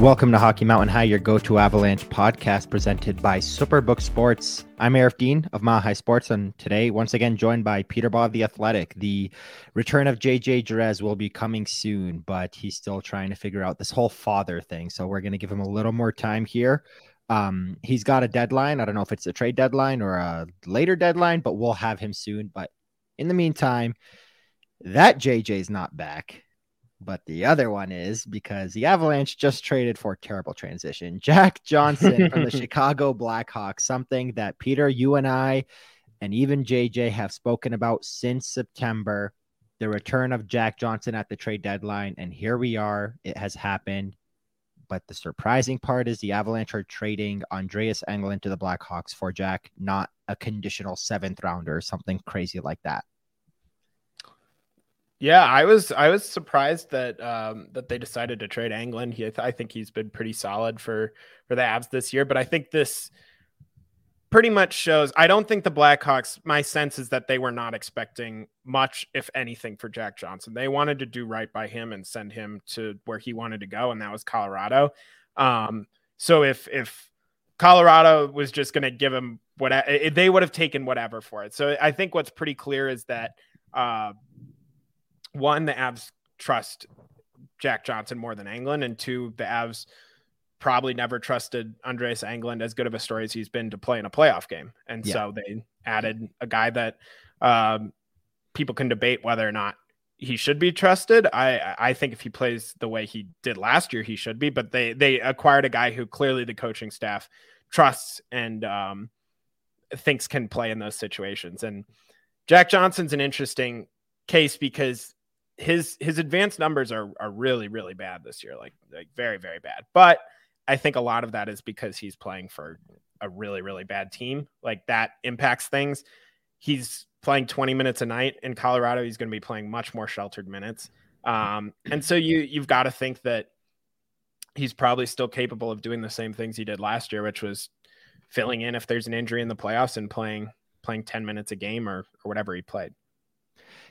Welcome to Hockey Mountain High, your go-to Avalanche podcast presented by Superbook Sports. I'm Aarif Deen of Mile High Sports, and today, once again, joined by Peter Baugh the Athletic. The return of JJ Jerez will be coming soon, but he's still trying to figure out this whole father thing. So we're going to give him a little more time here. Um, he's got a deadline. I don't know if it's a trade deadline or a later deadline, but we'll have him soon. But in the meantime, that JJ is not back but the other one is because the Avalanche just traded for terrible transition. Jack Johnson from the Chicago Blackhawks, something that Peter, you and I, and even JJ have spoken about since September. The return of Jack Johnson at the trade deadline, and here we are. It has happened. But the surprising part is the Avalanche are trading Andreas Englund to the Blackhawks for Jack, not a conditional seventh rounder or something crazy like that. Yeah, I was I was surprised that um, that they decided to trade Englund. He, I think he's been pretty solid for for the Avs this year, but I think this pretty much shows. I don't think the Blackhawks. My sense is that they were not expecting much, if anything, for Jack Johnson. They wanted to do right by him and send him to where he wanted to go, and that was Colorado. Um, so if if Colorado was just going to give him what they would have taken whatever for it. So I think what's pretty clear is that. Uh, one, the Avs trust Jack Johnson more than Englund, and two, the Avs probably never trusted Andreas Englund as good of a story as he's been to play in a playoff game, and yeah. so they added a guy that um, people can debate whether or not he should be trusted. I I think if he plays the way he did last year, he should be. But they they acquired a guy who clearly the coaching staff trusts and um, thinks can play in those situations. And Jack Johnson's an interesting case because his his advanced numbers are are really really bad this year, like like very very bad. But I think a lot of that is because he's playing for a really really bad team. Like that impacts things. He's playing 20 minutes a night in Colorado. He's going to be playing much more sheltered minutes. Um, and so you you've got to think that he's probably still capable of doing the same things he did last year, which was filling in if there's an injury in the playoffs and playing playing 10 minutes a game or or whatever he played.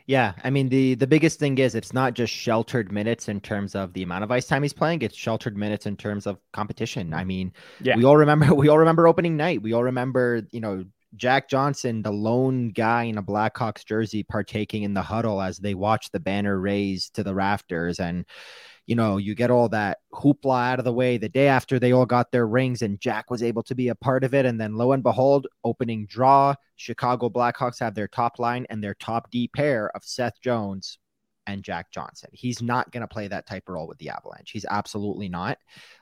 Yeah, I mean the the biggest thing is it's not just sheltered minutes in terms of the amount of ice time he's playing; it's sheltered minutes in terms of competition. I mean, yeah. we all remember we all remember opening night. We all remember, you know, Jack Johnson, the lone guy in a Blackhawks jersey, partaking in the huddle as they watch the banner raised to the rafters and you know, you get all that hoopla out of the way the day after they all got their rings and Jack was able to be a part of it. And then lo and behold, opening draw, Chicago Blackhawks have their top line and their top D pair of Seth Jones and Jack Johnson. He's not going to play that type of role with the Avalanche. He's absolutely not.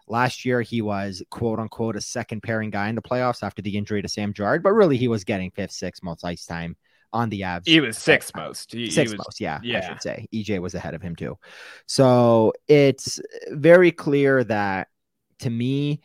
Last year, he was quote unquote a second pairing guy in the playoffs after the injury to Sam Girard, but really he was getting fifth, sixth most ice time on the Avs. He was sixth most. He, sixth he was, most, yeah, yeah, I should say. EJ was ahead of him too. So it's very clear that to me,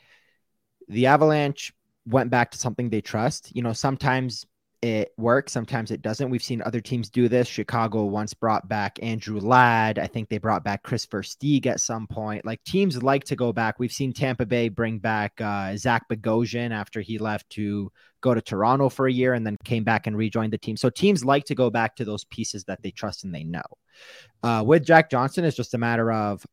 the Avalanche went back to something they trust. You know, sometimes it works. Sometimes it doesn't. We've seen other teams do this. Chicago once brought back Andrew Ladd. I think they brought back Kris Versteeg at some point. Like teams like to go back. We've seen Tampa Bay bring back uh, Zach Bogosian after he left to go to Toronto for a year and then came back and rejoined the team. So teams like to go back to those pieces that they trust and they know. Uh, with Jack Johnson, it's just a matter of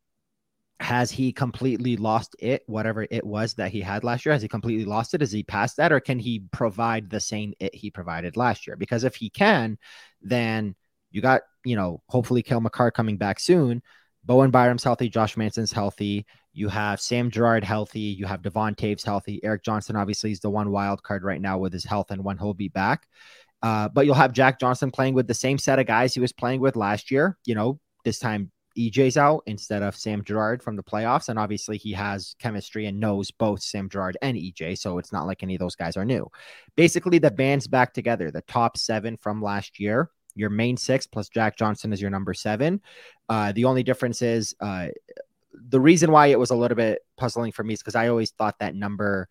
has he completely lost it, whatever it was that he had last year? Has he completely lost it? Is he past that, or can he provide the same it he provided last year? Because if he can, then you got, you know, hopefully Cale Makar coming back soon. Bowen Byram's healthy, Josh Manson's healthy. You have Sam Girard healthy. You have Devon Toews healthy. Eric Johnson obviously is the one wild card right now with his health and when he'll be back. Uh, but you'll have Jack Johnson playing with the same set of guys he was playing with last year. You know, this time EJ's out instead of Sam Girard from the playoffs. And obviously, he has chemistry and knows both Sam Girard and EJ. So it's not like any of those guys are new. Basically, the band's back together. The top seven from last year, your main six plus Jack Johnson is your number seven. Uh, the only difference is uh, the reason why it was a little bit puzzling for me is because I always thought that number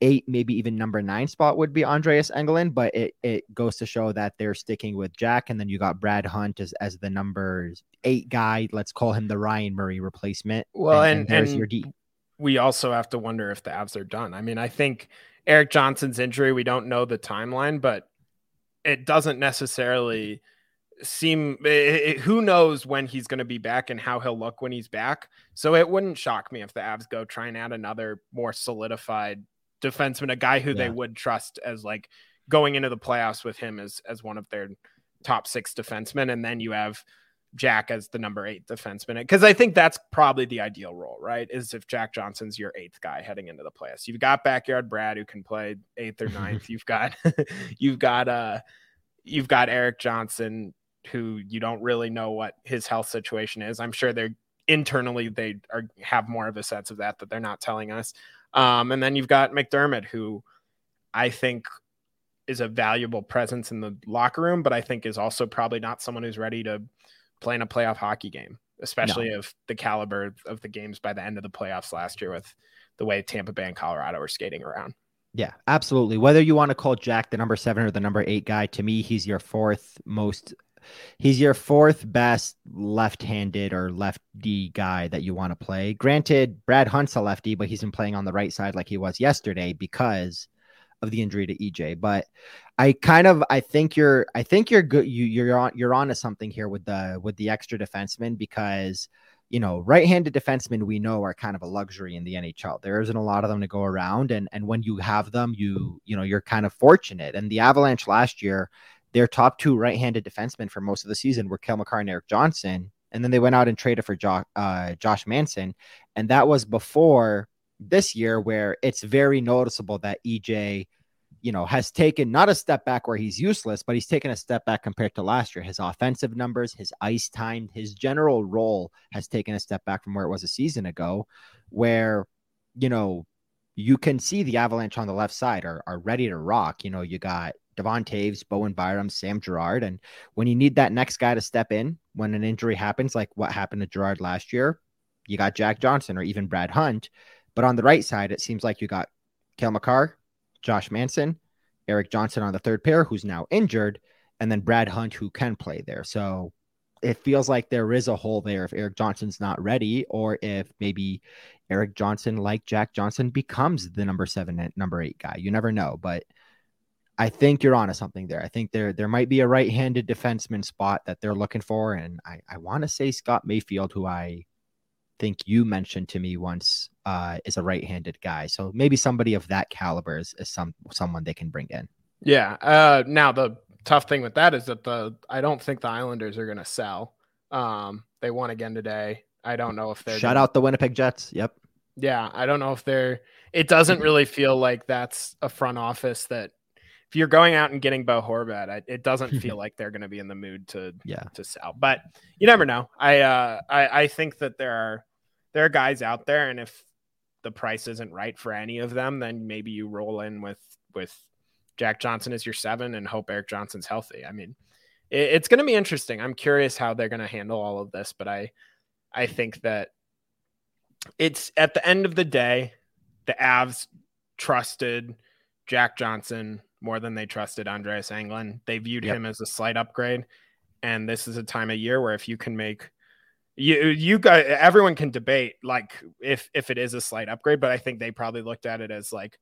eight, maybe even number nine spot would be Andreas Englund, but it, it goes to show that they're sticking with Jack. And then you got Brad Hunt as, as the number eight guy. Let's call him the Ryan Murray replacement. Well, and, and, and there's and your D. We also have to wonder if the Avs are done. I mean, I think Eric Johnson's injury, we don't know the timeline, but it doesn't necessarily seem it, it, who knows when he's going to be back and how he'll look when he's back. So it wouldn't shock me if the Avs go try and add another more solidified defenseman, a guy who yeah. they would trust as like going into the playoffs with him as as one of their top six defensemen, and then you have Jack as the number eight defenseman because I think that's probably the ideal role, right? Is if Jack Johnson's your eighth guy heading into the playoffs. You've got backyard Brad who can play eighth or ninth. you've got you've got uh you've got Eric Johnson who you don't really know what his health situation is. I'm sure they're internally they are have more of a sense of that that they're not telling us. Um, and then you've got MacDermid, who I think is a valuable presence in the locker room, but I think is also probably not someone who's ready to play in a playoff hockey game, especially no. of the caliber of the games by the end of the playoffs last year with the way Tampa Bay and Colorado were skating around. Yeah, absolutely. Whether you want to call Jack the number seven or the number eight guy, to me, he's your fourth most. He's your fourth best left-handed or lefty guy that you want to play. Granted, Brad Hunt's a lefty, but he's been playing on the right side like he was yesterday because of the injury to EJ. But I kind of I think you're I think you're good. You you're on you're on to something here with the with the extra defenseman because you know, right-handed defensemen we know are kind of a luxury in the NHL. There isn't a lot of them to go around, and and when you have them, you you know you're kind of fortunate. And the Avalanche last year, their top two right-handed defensemen for most of the season were Cale Makar and Eric Johnson, and then they went out and traded for jo- uh, Josh Manson, and that was before this year, where it's very noticeable that EJ you know, has taken not a step back where he's useless, but he's taken a step back compared to last year. His offensive numbers, his ice time, his general role has taken a step back from where it was a season ago, where, you know, you can see the Avalanche on the left side are, are ready to rock. You know, you got Devon Toews, Bowen Byram, Sam Girard. And when you need that next guy to step in when an injury happens, like what happened to Girard last year, you got Jack Johnson or even Brad Hunt. But on the right side, it seems like you got Cale Makar, Josh Manson, Eric Johnson on the third pair, who's now injured, and then Brad Hunt, who can play there. So it feels like there is a hole there if Eric Johnson's not ready, or if maybe Eric Johnson, like Jack Johnson, becomes the number seven and number eight guy. You never know, but I think you're onto something there. I think there there might be a right-handed defenseman spot that they're looking for, and I, I want to say Scott Mayfield, who I think you mentioned to me once uh, is a right-handed guy. So maybe somebody of that caliber is, is some someone they can bring in. Yeah. Uh, now the tough thing with that is that the I don't think the Islanders are going to sell. Um, they won again today. I don't know if they're shout gonna... out the Winnipeg Jets. Yep. Yeah, I don't know if they're. It doesn't really feel like that's a front office that if you're going out and getting Bo Horvat, it doesn't feel like they're going to be in the mood to yeah to sell. But you never know. I uh I I think that there are there are guys out there, and if the price isn't right for any of them, then maybe you roll in with with Jack Johnson as your seven and hope Eric Johnson's healthy. I mean, it, it's going to be interesting. I'm curious how they're going to handle all of this, but I I think that it's at the end of the day, the Avs trusted Jack Johnson more than they trusted Andreas Englund. They viewed yep. him as a slight upgrade. And this is a time of year where if you can make you you guys everyone can debate like if if it is a slight upgrade, but I think they probably looked at it as like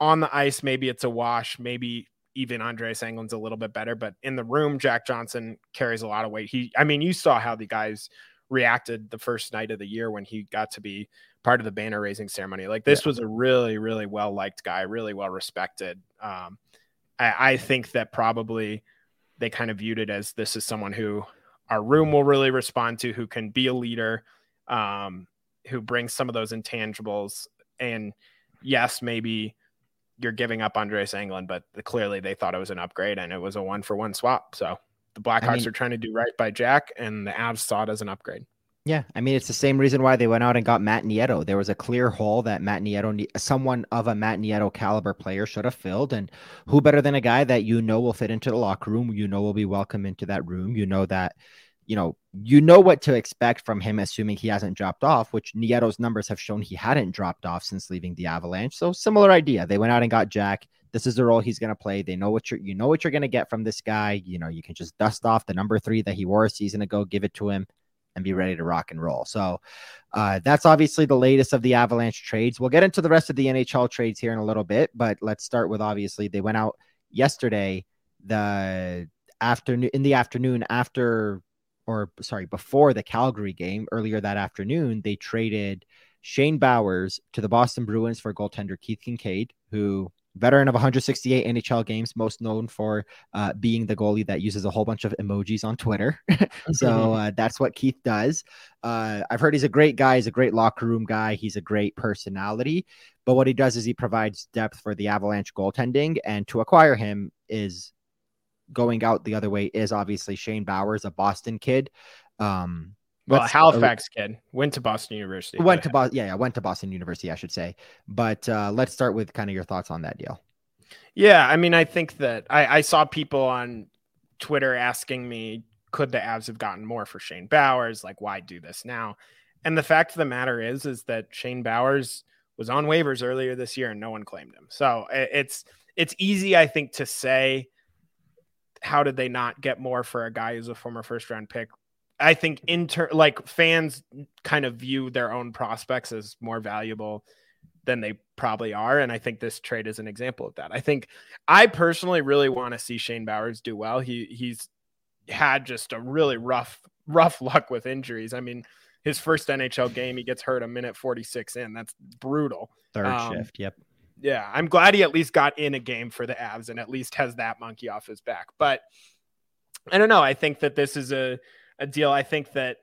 on the ice, maybe it's a wash, maybe even Andreas Englund's a little bit better, but in the room, Jack Johnson carries a lot of weight. He, I mean, you saw how the guys reacted the first night of the year when he got to be part of the banner raising ceremony. Like this yeah. was a really, really well liked guy, really well respected. Um, I, I think that probably they kind of viewed it as this is someone who our room will really respond to, who can be a leader, um, who brings some of those intangibles. And yes, maybe you're giving up Andreas Englund, but clearly they thought it was an upgrade and it was a one for one swap. So the Blackhawks I mean, are trying to do right by Jack, and the Avs saw it as an upgrade. Yeah, I mean it's the same reason why they went out and got Matt Nieto. There was a clear hole that Matt Nieto, someone of a Matt Nieto caliber player, should have filled. And who better than a guy that you know will fit into the locker room? You know will be welcome into that room. You know that, you know, you know what to expect from him, assuming he hasn't dropped off. Which Nieto's numbers have shown he hadn't dropped off since leaving the Avalanche. So similar idea. They went out and got Jack. This is the role he's going to play. They know what you're, you know what you're going to get from this guy. You know, you can just dust off the number three that he wore a season ago, give it to him and be ready to rock and roll. So uh, that's obviously the latest of the Avalanche trades. We'll get into the rest of the NHL trades here in a little bit, but let's start with obviously they went out yesterday. The afternoon in the afternoon after or sorry, before the Calgary game earlier that afternoon, they traded Shane Bowers to the Boston Bruins for goaltender Keith Kinkaid, who veteran of 168 NHL games, most known for uh, being the goalie that uses a whole bunch of emojis on Twitter. so uh, that's what Keith does. Uh, I've heard he's a great guy. He's a great locker room guy. He's a great personality. But what he does is he provides depth for the Avalanche goaltending. And to acquire him is going out the other way is obviously Shane Bowers, a Boston kid. Um, well, Halifax uh, kid went to Boston University. Went to Boston. Yeah, yeah, went to Boston University, I should say. But uh, let's start with kind of your thoughts on that deal. Yeah, I mean, I think that I, I saw people on Twitter asking me, could the Avs have gotten more for Shane Bowers? Like, why do this now? And the fact of the matter is, is that Shane Bowers was on waivers earlier this year and no one claimed him. So it's it's easy, I think, to say how did they not get more for a guy who's a former first round pick? I think inter like fans kind of view their own prospects as more valuable than they probably are. And I think this trade is an example of that. I think I personally really want to see Shane Bowers do well. He he's had just a really rough, rough luck with injuries. I mean, his first NHL game, he gets hurt a minute 46 in. That's brutal. Third um, shift. Yep yeah, I'm glad he at least got in a game for the Avs and at least has that monkey off his back. But I don't know. I think that this is a, a deal. I think that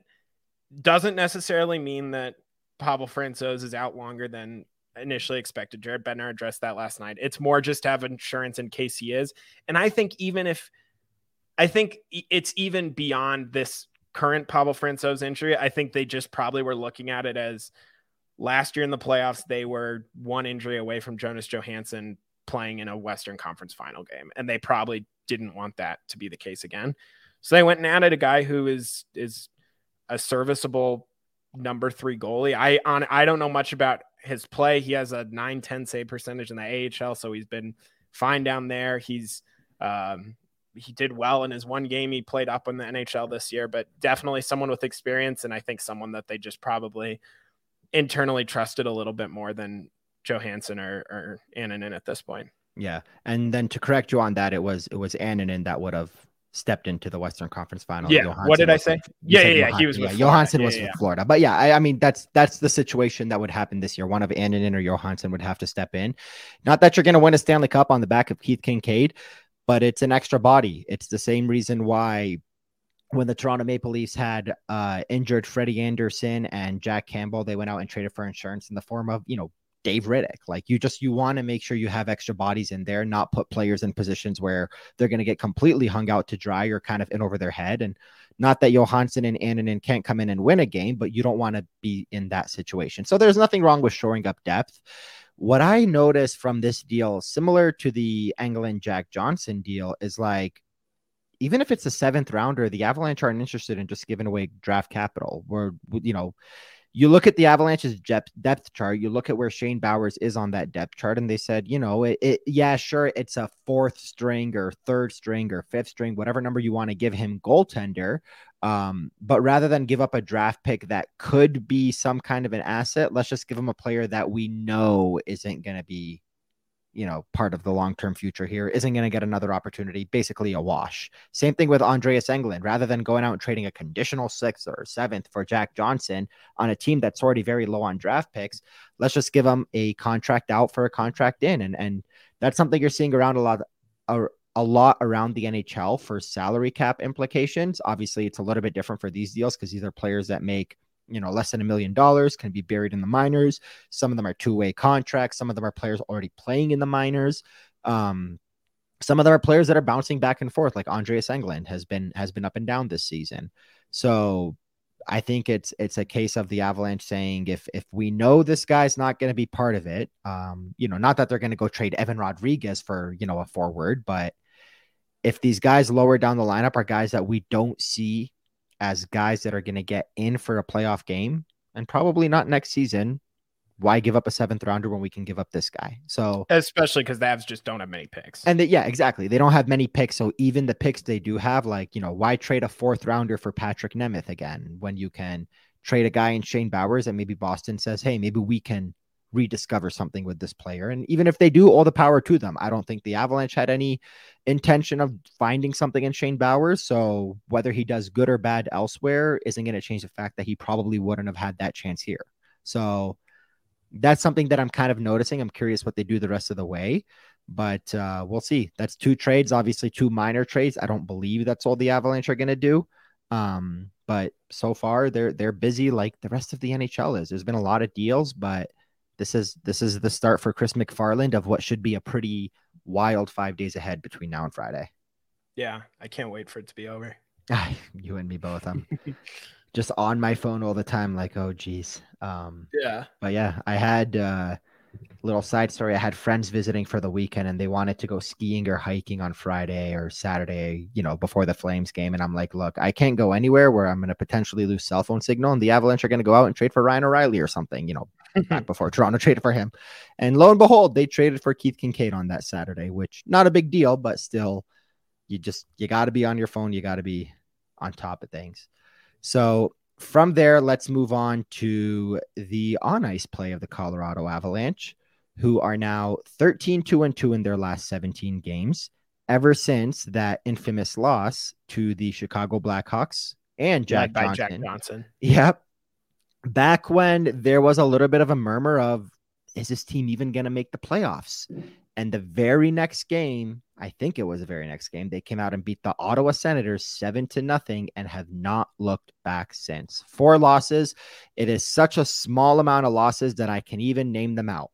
doesn't necessarily mean that Pavel Francouz is out longer than initially expected. Jared Bednar addressed that last night. It's more just to have insurance in case he is. And I think even if I think it's even beyond this current Pavel Francouz injury, I think they just probably were looking at it as Last year in the playoffs, they were one injury away from Jonas Johansson playing in a Western Conference final game, and they probably didn't want that to be the case again. So they went and added a guy who is is a serviceable number three goalie. I on I don't know much about his play. He has a 9-10 save percentage in the AHL, so he's been fine down there. He's um, he did well in his one game he played up in the NHL this year, but definitely someone with experience, and I think someone that they just probably internally trusted a little bit more than Johansson or, or Annunen at this point. Yeah. And then to correct you on that, it was it was Annunen that would have stepped into the Western Conference final. Yeah. Johansson what did I say? Yeah, yeah, yeah. he was yeah, Johansson yeah, was yeah, with Florida. But yeah, I, I, mean that's that's the situation that would happen this year. One of Annunen or Johansson would have to step in. Not that you're gonna win a Stanley Cup on the back of Keith Kinkaid, but it's an extra body. It's the same reason why when the Toronto Maple Leafs had uh, injured Freddie Andersen and Jack Campbell, they went out and traded for insurance in the form of, you know, Dave Rittich. Like you just you want to make sure you have extra bodies in there, not put players in positions where they're going to get completely hung out to dry or kind of in over their head. And not that Johansson and Annunen can't come in and win a game, but you don't want to be in that situation. So there's nothing wrong with shoring up depth. What I noticed from this deal, similar to the Englund Jack Johnson deal, is like even if it's a seventh rounder, the Avalanche aren't interested in just giving away draft capital. Where you know, you look at the Avalanche's depth chart, you look at where Shane Bowers is on that depth chart, and they said, you know, it, it yeah, sure, it's a fourth string or third string or fifth string, whatever number you want to give him, goaltender. Um, but rather than give up a draft pick that could be some kind of an asset, let's just give him a player that we know isn't going to be you know, part of the long term future here, isn't going to get another opportunity, basically a wash. Same thing with Andreas Englund. Rather than going out and trading a conditional sixth or seventh for Jack Johnson on a team that's already very low on draft picks, let's just give him a contract out for a contract in. And, and that's something you're seeing around a lot. A, a lot around the NHL for salary cap implications. Obviously, it's a little bit different for these deals because these are players that make you know less than a million dollars can be buried in the minors. Some of them are two-way contracts. Some of them are players already playing in the minors. Um, some of them are players that are bouncing back and forth like andreas englund has been has been up and down this season. So i think it's it's a case of the avalanche saying if if we know this guy's not going to be part of it um you know not that they're going to go trade Evan Rodrigues for you know a forward but if these guys lower down the lineup are guys that we don't see as guys that are going to get in for a playoff game and probably not next season. Why give up a seventh rounder when we can give up this guy? So, especially because the Avs just don't have many picks. And yeah, exactly. They don't have many picks. So, even the picks they do have, like, you know, why trade a fourth rounder for Patrik Nemeth again when you can trade a guy in Shane Bowers and maybe Boston says, hey, maybe we can rediscover something with this player. And even if they do, all the power to them. I don't think the Avalanche had any intention of finding something in Shane Bowers. So whether he does good or bad elsewhere isn't going to change the fact that he probably wouldn't have had that chance here. So that's something that I'm kind of noticing. I'm curious what they do the rest of the way, but uh, we'll see. That's two trades, obviously two minor trades. I don't believe that's all the Avalanche are going to do. Um, but so far they're they're busy like the rest of the NHL is. There's been a lot of deals, but this is this is the start for Chris MacFarland of what should be a pretty wild five days ahead between now and Friday. Yeah, I can't wait for it to be over. you and me both. I'm just on my phone all the time, like, oh geez. Um, yeah. But yeah, I had uh little side story. I had friends visiting for the weekend and they wanted to go skiing or hiking on Friday or Saturday, you know, before the Flames game. And I'm like, look, I can't go anywhere where I'm going to potentially lose cell phone signal. And the Avalanche are going to go out and trade for Ryan O'Reilly or something, you know, back mm-hmm. before Toronto traded for him. And lo and behold, they traded for Keith Kinkaid on that Saturday, which not a big deal, but still, you just, you got to be on your phone. You got to be on top of things. So from there, let's move on to the on ice play of the Colorado Avalanche who are now 13 2 and 2 in their last 17 games ever since that infamous loss to the Chicago Blackhawks and Jack Johnson. Jack Johnson. Yep. Back when there was a little bit of a murmur of is this team even going to make the playoffs? And the very next game, I think it was the very next game, they came out and beat the Ottawa Senators 7 to nothing and have not looked back since. Four losses. It is such a small amount of losses that I can even name them out.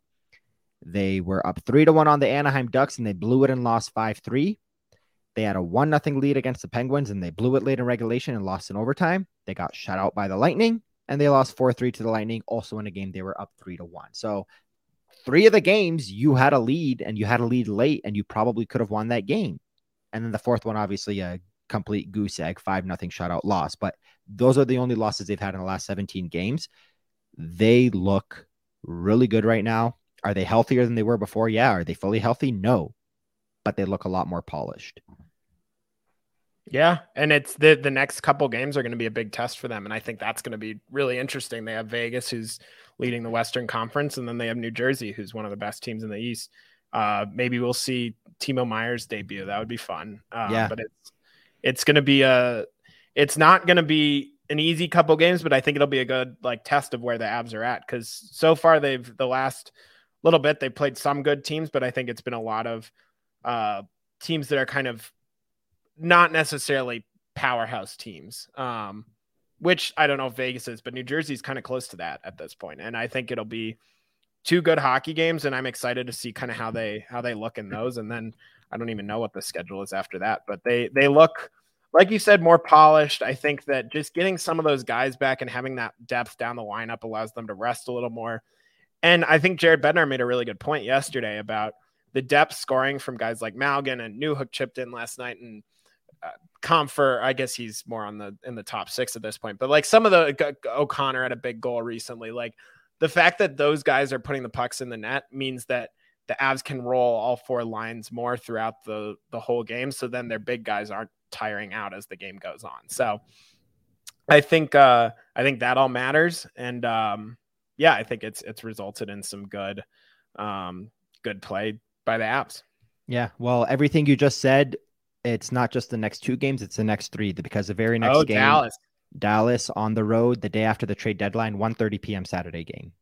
They were up three to one on the Anaheim Ducks and they blew it and lost 5 3. They had a one nothing lead against the Penguins and they blew it late in regulation and lost in overtime. They got shut out by the Lightning and they lost 4 3 to the Lightning. Also in a game, they were up 3 to 1. So, three of the games you had a lead and you had a lead late and you probably could have won that game. And then the fourth one, obviously, a complete goose egg, 5 nothing shutout loss. But those are the only losses they've had in the last 17 games. They look really good right now. Are they healthier than they were before? Yeah. Are they fully healthy? No. But they look a lot more polished. Mm-hmm. Yeah, and it's the the next couple games are going to be a big test for them, and I think that's going to be really interesting. They have Vegas, who's leading the Western Conference, and then they have New Jersey, who's one of the best teams in the East. Uh, maybe we'll see Timo Meier's debut. That would be fun. Uh, yeah, but it's it's going to be a it's not going to be an easy couple games, but I think it'll be a good like test of where the Avs are at because so far they've the last little bit. They played some good teams, but I think it's been a lot of uh, teams that are kind of not necessarily powerhouse teams. Um, which I don't know if Vegas is, but New Jersey's kind of close to that at this point. And I think it'll be two good hockey games, and I'm excited to see kind of how they how they look in those. And then I don't even know what the schedule is after that, but they they look like you said more polished. I think that just getting some of those guys back and having that depth down the lineup allows them to rest a little more. And I think Jared Bednar made a really good point yesterday about the depth scoring from guys like Malgin and Newhook chipped in last night and uh, Compher, I guess he's more on the in the top six at this point, but like some of the O'Connor had a big goal recently. Like the fact that those guys are putting the pucks in the net means that the Avs can roll all four lines more throughout the the whole game. So then their big guys aren't tiring out as the game goes on. So I think uh I think that all matters. And um yeah, I think it's it's resulted in some good um good play by the Avs. Yeah, well, everything you just said, it's not just the next two games, it's the next three because the very next oh, game Dallas. Dallas on the road the day after the trade deadline, 1:30 p.m. Saturday game.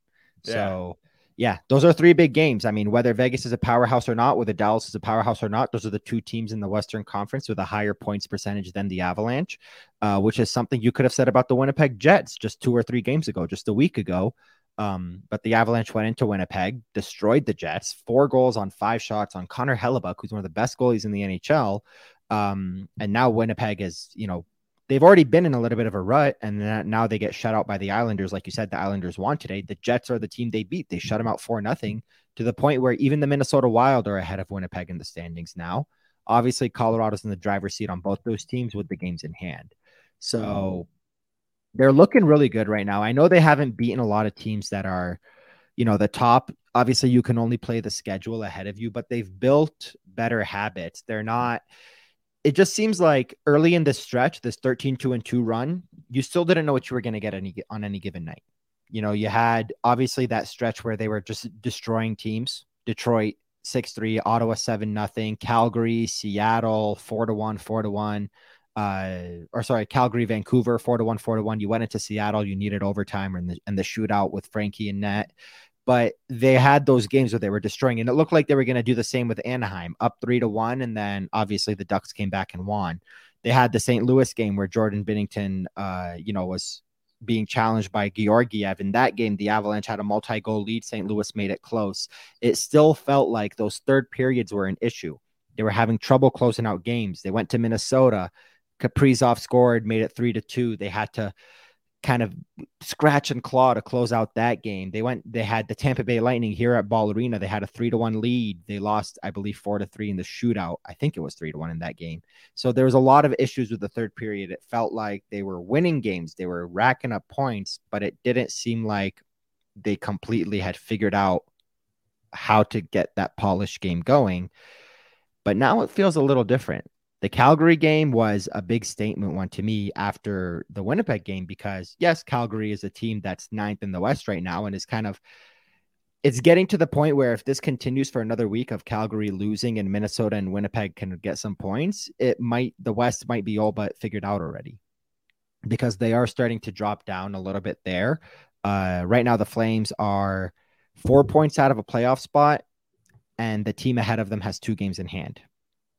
Yeah. So yeah, those are three big games. I mean, whether Vegas is a powerhouse or not, whether Dallas is a powerhouse or not, those are the two teams in the Western Conference with a higher points percentage than the Avalanche, uh, which is something you could have said about the Winnipeg Jets just two or three games ago, just a week ago. Um, but the Avalanche went into Winnipeg, destroyed the Jets, four goals on five shots on Connor Hellebuyck, who's one of the best goalies in the NHL. Um, and now Winnipeg is, you know, they've already been in a little bit of a rut, and now they get shut out by the Islanders. Like you said, the Islanders won today. The Jets are the team they beat. They shut them out for nothing to the point where even the Minnesota Wild are ahead of Winnipeg in the standings now. Obviously, Colorado's in the driver's seat on both those teams with the games in hand. So they're looking really good right now. I know they haven't beaten a lot of teams that are, you know, the top. Obviously, you can only play the schedule ahead of you, but they've built better habits. They're not. It just seems like early in this stretch, this 13 2 and 2 run, you still didn't know what you were going to get any, on any given night. You know, you had obviously that stretch where they were just destroying teams. Detroit six three, Ottawa seven nothing, Calgary, Seattle four to one, four to one. Uh, or sorry, Calgary, Vancouver, four to one, four to one. You went into Seattle, you needed overtime and the, and the shootout with Frankie and net. But they had those games where they were destroying, and it looked like they were going to do the same with Anaheim, up three to one, and then obviously the Ducks came back and won. They had the St. Louis game where Jordan Binnington, uh, you know, was being challenged by Georgiev. In that game, the Avalanche had a multi goal lead. St. Louis made it close. It still felt like those third periods were an issue. They were having trouble closing out games. They went to Minnesota. Kaprizov scored, made it three to two. They had to kind of scratch and claw to close out that game. They went, they had the Tampa Bay Lightning here at Ball Arena. They had a three to one lead. They lost, I believe, four to three in the shootout. I think it was three to one in that game. So there was a lot of issues with the third period. It felt like they were winning games, they were racking up points, but it didn't seem like they completely had figured out how to get that polished game going. But now it feels a little different. The Calgary game was a big statement one to me after the Winnipeg game because yes, Calgary is a team that's ninth in the West right now and is kind of it's getting to the point where if this continues for another week of Calgary losing and Minnesota and Winnipeg can get some points, it might the West might be all but figured out already because they are starting to drop down a little bit there. Uh, right now, the Flames are four points out of a playoff spot, and the team ahead of them has two games in hand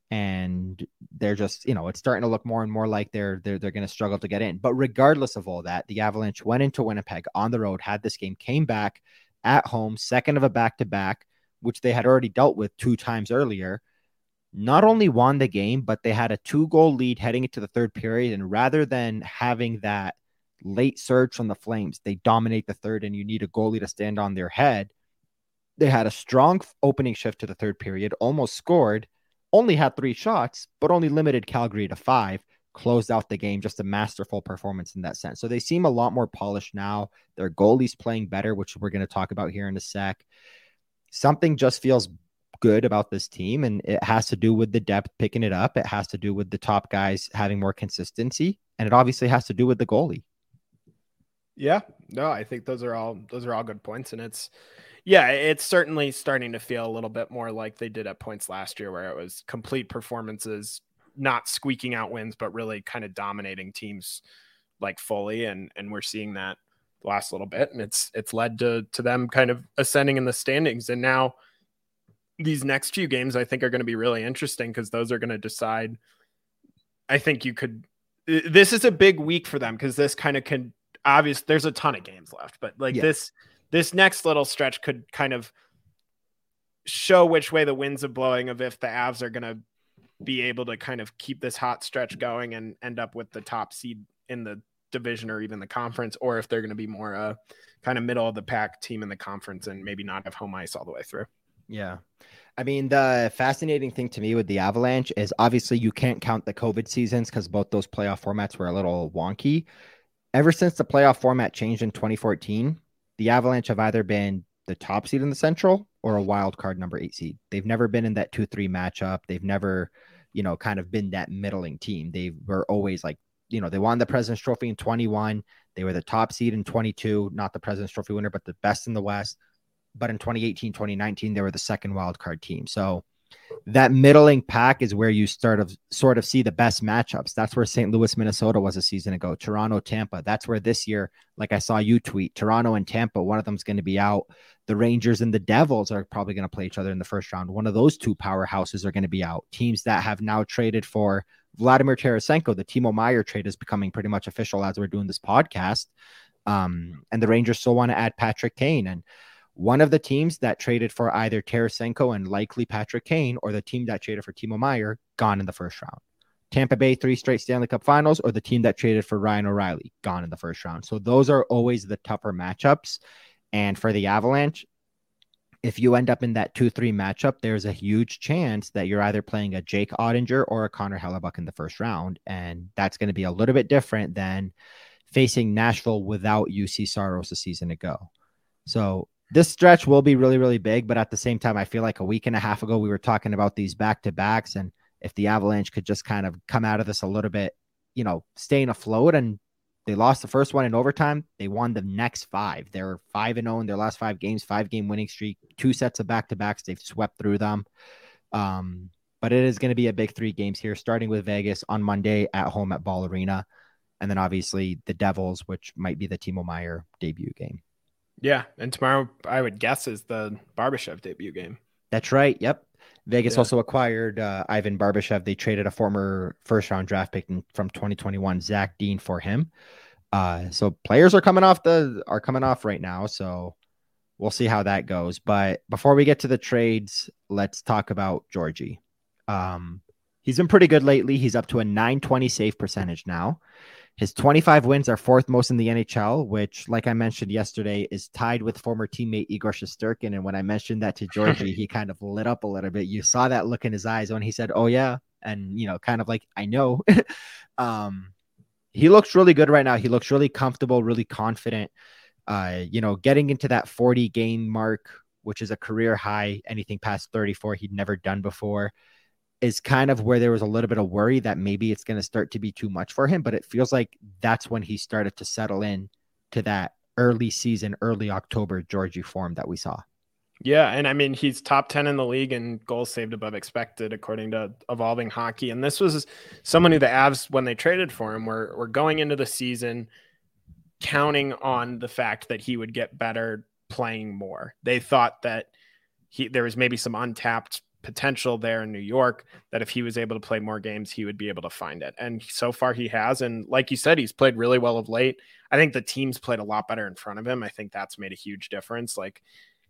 and they're just you know it's starting to look more and more like they're they're they're going to struggle to get in. But regardless of all that the avalanche went into winnipeg on the road had this game came back at home second of a back to back which they had already dealt with two times earlier. Not only won the game but they had a two goal lead heading into the third period and rather than having that late surge from the flames they dominate the third and you need a goalie to stand on their head. They had a strong opening shift to the third period almost scored only had three shots, but only limited Calgary to five, closed out the game. Just a masterful performance in that sense. So they seem a lot more polished now. Their goalie's playing better, which we're going to talk about here in a sec. Something just feels good about this team, and it has to do with the depth picking it up. It has to do with the top guys having more consistency, and it obviously has to do with the goalie. Yeah, no, I think those are all those are all good points, and it's yeah, it's certainly starting to feel a little bit more like they did at points last year, where it was complete performances, not squeaking out wins, but really kind of dominating teams like fully. And and we're seeing that last little bit, and it's it's led to to them kind of ascending in the standings. And now these next few games, I think, are going to be really interesting because those are going to decide. I think you could. This is a big week for them because this kind of can obvious. There's a ton of games left, but like this this next little stretch could kind of show which way the winds are blowing of if the Avs are going to be able to kind of keep this hot stretch going and end up with the top seed in the division or even the conference, or if they're going to be more a uh, kind of middle of the pack team in the conference and maybe not have home ice all the way through. Yeah. I mean, the fascinating thing to me with the Avalanche is obviously you can't count the COVID seasons because both those playoff formats were a little wonky. Ever since the playoff format changed in 2014, the Avalanche have either been the top seed in the Central or a wild card number eight seed. They've never been in that two three matchup. They've never, you know, kind of been that middling team. They were always like, you know, they won the President's Trophy in 21. They were the top seed in 22, not the President's Trophy winner, but the best in the West. But in 2018, 2019, they were the second wild card team. So that middling pack is where you start of sort of see the best matchups. That's where St. Louis, Minnesota was a season ago. Toronto, Tampa. That's where this year, like I saw you tweet, Toronto and Tampa, one of them's going to be out. The Rangers and the Devils are probably going to play each other in the first round. One of those two powerhouses are going to be out. Teams that have now traded for Vladimir Tarasenko, the Timo Meier trade is becoming pretty much official as we're doing this podcast. Um, and the Rangers still want to add Patrick Kane. And one of the teams that traded for either Tarasenko and likely Patrick Kane, or the team that traded for Timo Meier, gone in the first round. Tampa Bay, three straight Stanley Cup finals, or the team that traded for Ryan O'Reilly, gone in the first round. So those are always the tougher matchups. And for the Avalanche, if you end up in that 2 3 matchup, there's a huge chance that you're either playing a Jake Oettinger or a Connor Hellebuyck in the first round. And that's going to be a little bit different than facing Nashville without Juuse Saros a season ago. So this stretch will be really, really big. But at the same time, I feel like a week and a half ago, we were talking about these back to backs. And if the Avalanche could just kind of come out of this a little bit, you know, staying afloat and They lost the first one in overtime. They won the next five. They're five and zero oh in their last five games, five game winning streak, two sets of back to backs. They've swept through them. Um, but it is going to be a big three games here, starting with Vegas on Monday at home at Ball Arena, and then obviously the Devils, which might be the Timo Meier debut game. Yeah, and tomorrow I would guess is the Barbashev debut game. That's right. Yep. Vegas yeah. also acquired uh, Ivan Barbashev. They traded a former first round draft pick from 2021, Zach Dean, for him. Uh, so players are coming off the are coming off right now. So we'll see how that goes. But before we get to the trades, let's talk about Georgie. Um, he's been pretty good lately. He's up to a 920 save percentage now. His 25 wins are fourth most in the NHL, which, like I mentioned yesterday, is tied with former teammate Igor Shesterkin. And when I mentioned that to Georgie, he kind of lit up a little bit. You saw that look in his eyes when he said, "Oh yeah," and you know, kind of like I know. um, he looks really good right now. He looks really comfortable, really confident. Uh, you know, getting into that 40 game mark, which is a career high, anything past 34, he'd never done before is kind of where there was a little bit of worry that maybe it's going to start to be too much for him. But it feels like that's when he started to settle in to that early season, early October Georgie form that we saw. Yeah, and I mean he's top 10 in the league and goals saved above expected according to evolving hockey. And this was someone who the Avs, when they traded for him, were were going into the season counting on the fact that he would get better playing more. They thought that he there was maybe some untapped potential there in New York that if he was able to play more games, he would be able to find it. And so far he has. And like you said, he's played really well of late. I think the team's played a lot better in front of him. I think that's made a huge difference. Like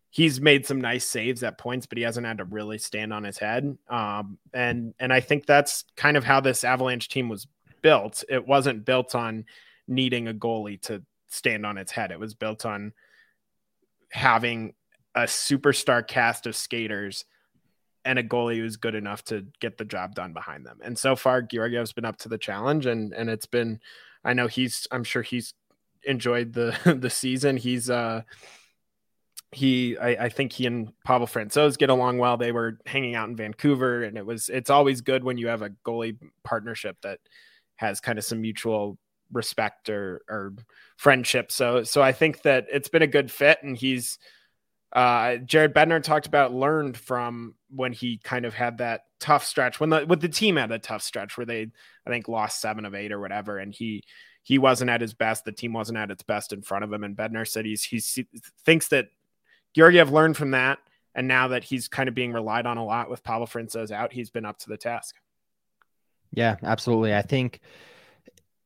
he's made some nice saves at points, but he hasn't had to really stand on his head. Um, and and I think that's kind of how this Avalanche team was built. It wasn't built on needing a goalie to stand on its head. It was built on having a superstar cast of skaters and a goalie who's good enough to get the job done behind them. And so far, Georgiev's been up to the challenge, and and it's been. I know he's. I'm sure he's enjoyed the the season. He's uh he I, I, think he and Pavel Francouz get along well. They were hanging out in Vancouver, and it was it's always good when you have a goalie partnership that has kind of some mutual respect or or friendship. So so I think that it's been a good fit, and he's uh, Jared Bednar talked about learned from when he kind of had that tough stretch when the with the team had a tough stretch where they I think lost seven of eight or whatever, and he he wasn't at his best. The team wasn't at its best in front of him, and Bednar said he's he thinks that Georgiev learned from that, and now that he's kind of being relied on a lot with Pavel Francouz out, he's been up to the task. Yeah, absolutely. I think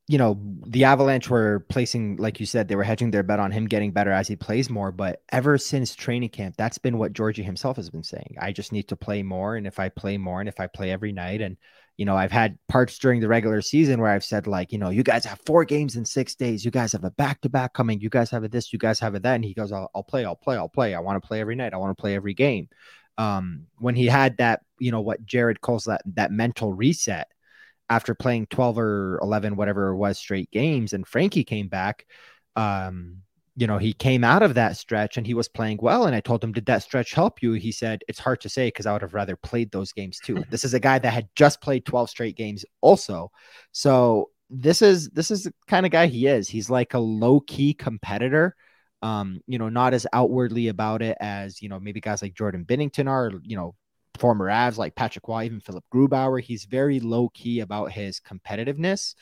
you know, the Avalanche were placing, like you said, they were hedging their bet on him getting better as he plays more. But ever since training camp, that's been what Georgie himself has been saying. I just need to play more. And if I play more and if I play every night, and, you know, I've had parts during the regular season where I've said, like, you know, you guys have four games in six days. You guys have a back to back coming. You guys have a this, you guys have a that. And he goes, I'll, I'll play, I'll play, I'll play. I want to play every night. I want to play every game. Um, when he had that, you know, what Jared calls that, that mental reset after playing 12 or 11 whatever it was straight games and Frankie came back um you know he came out of that stretch and he was playing well and I told him did that stretch help you? He said it's hard to say because I would have rather played those games too. This is a guy that had just played 12 straight games also. So this is this is the kind of guy he is. He's like a low key competitor um you know not as outwardly about it as you know maybe guys like Jordan Binnington are you know former Avs like Patrick Roy, even Philip Grubauer. He's very low key about his competitiveness,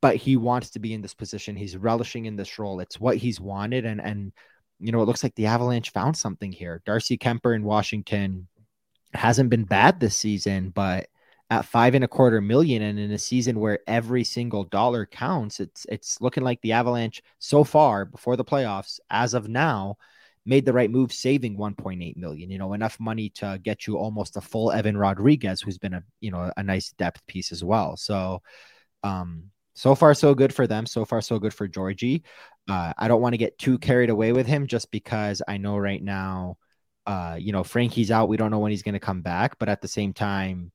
but he wants to be in this position. He's relishing in this role. It's what he's wanted. And, and, you know, it looks like the Avalanche found something here. Darcy Kuemper in Washington hasn't been bad this season, but at five and a quarter million and in a season where every single dollar counts, it's it's looking like the Avalanche so far before the playoffs, as of now, made the right move saving 1.8 million you know enough money to get you almost a full Evan Rodrigues, who's been a you know a nice depth piece as well. So um so far so good for them. So far so good for georgie. Uh, i don't want to get too carried away with him just because i know right now uh you know frankie's out. We don't know when he's going to come back but at the same time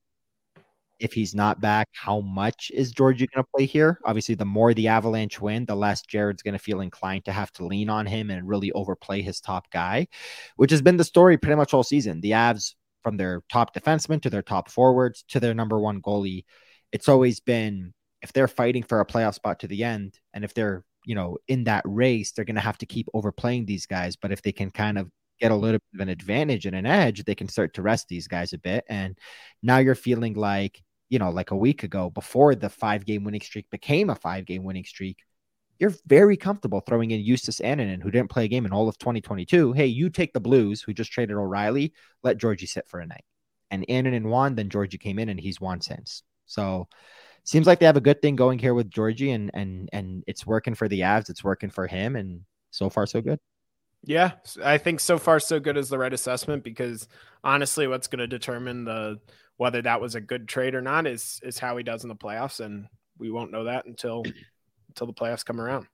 if he's not back, how much is Georgie going to play here? Obviously, the more the Avalanche win, the less Jared's going to feel inclined to have to lean on him and really overplay his top guy, which has been the story pretty much all season. The Avs, from their top defenseman to their top forwards to their number one goalie, it's always been if they're fighting for a playoff spot to the end, and if they're you know in that race, they're going to have to keep overplaying these guys. But if they can kind of get a little bit of an advantage and an edge, they can start to rest these guys a bit. And now you're feeling like you know, like a week ago, before the five game winning streak became a five game winning streak, you're very comfortable throwing in Justus Annunen, who didn't play a game in all of 2022. Hey, you take the Blues, who just traded O'Reilly, let Georgie sit for a night. And Annunen won, then Georgie came in and he's won since. So seems like they have a good thing going here with Georgie and and and it's working for the Avs, it's working for him, and so far so good. Yeah, I think so far so good is the right assessment because honestly, what's going to determine the whether that was a good trade or not is is how he does in the playoffs, and we won't know that until until the playoffs come around.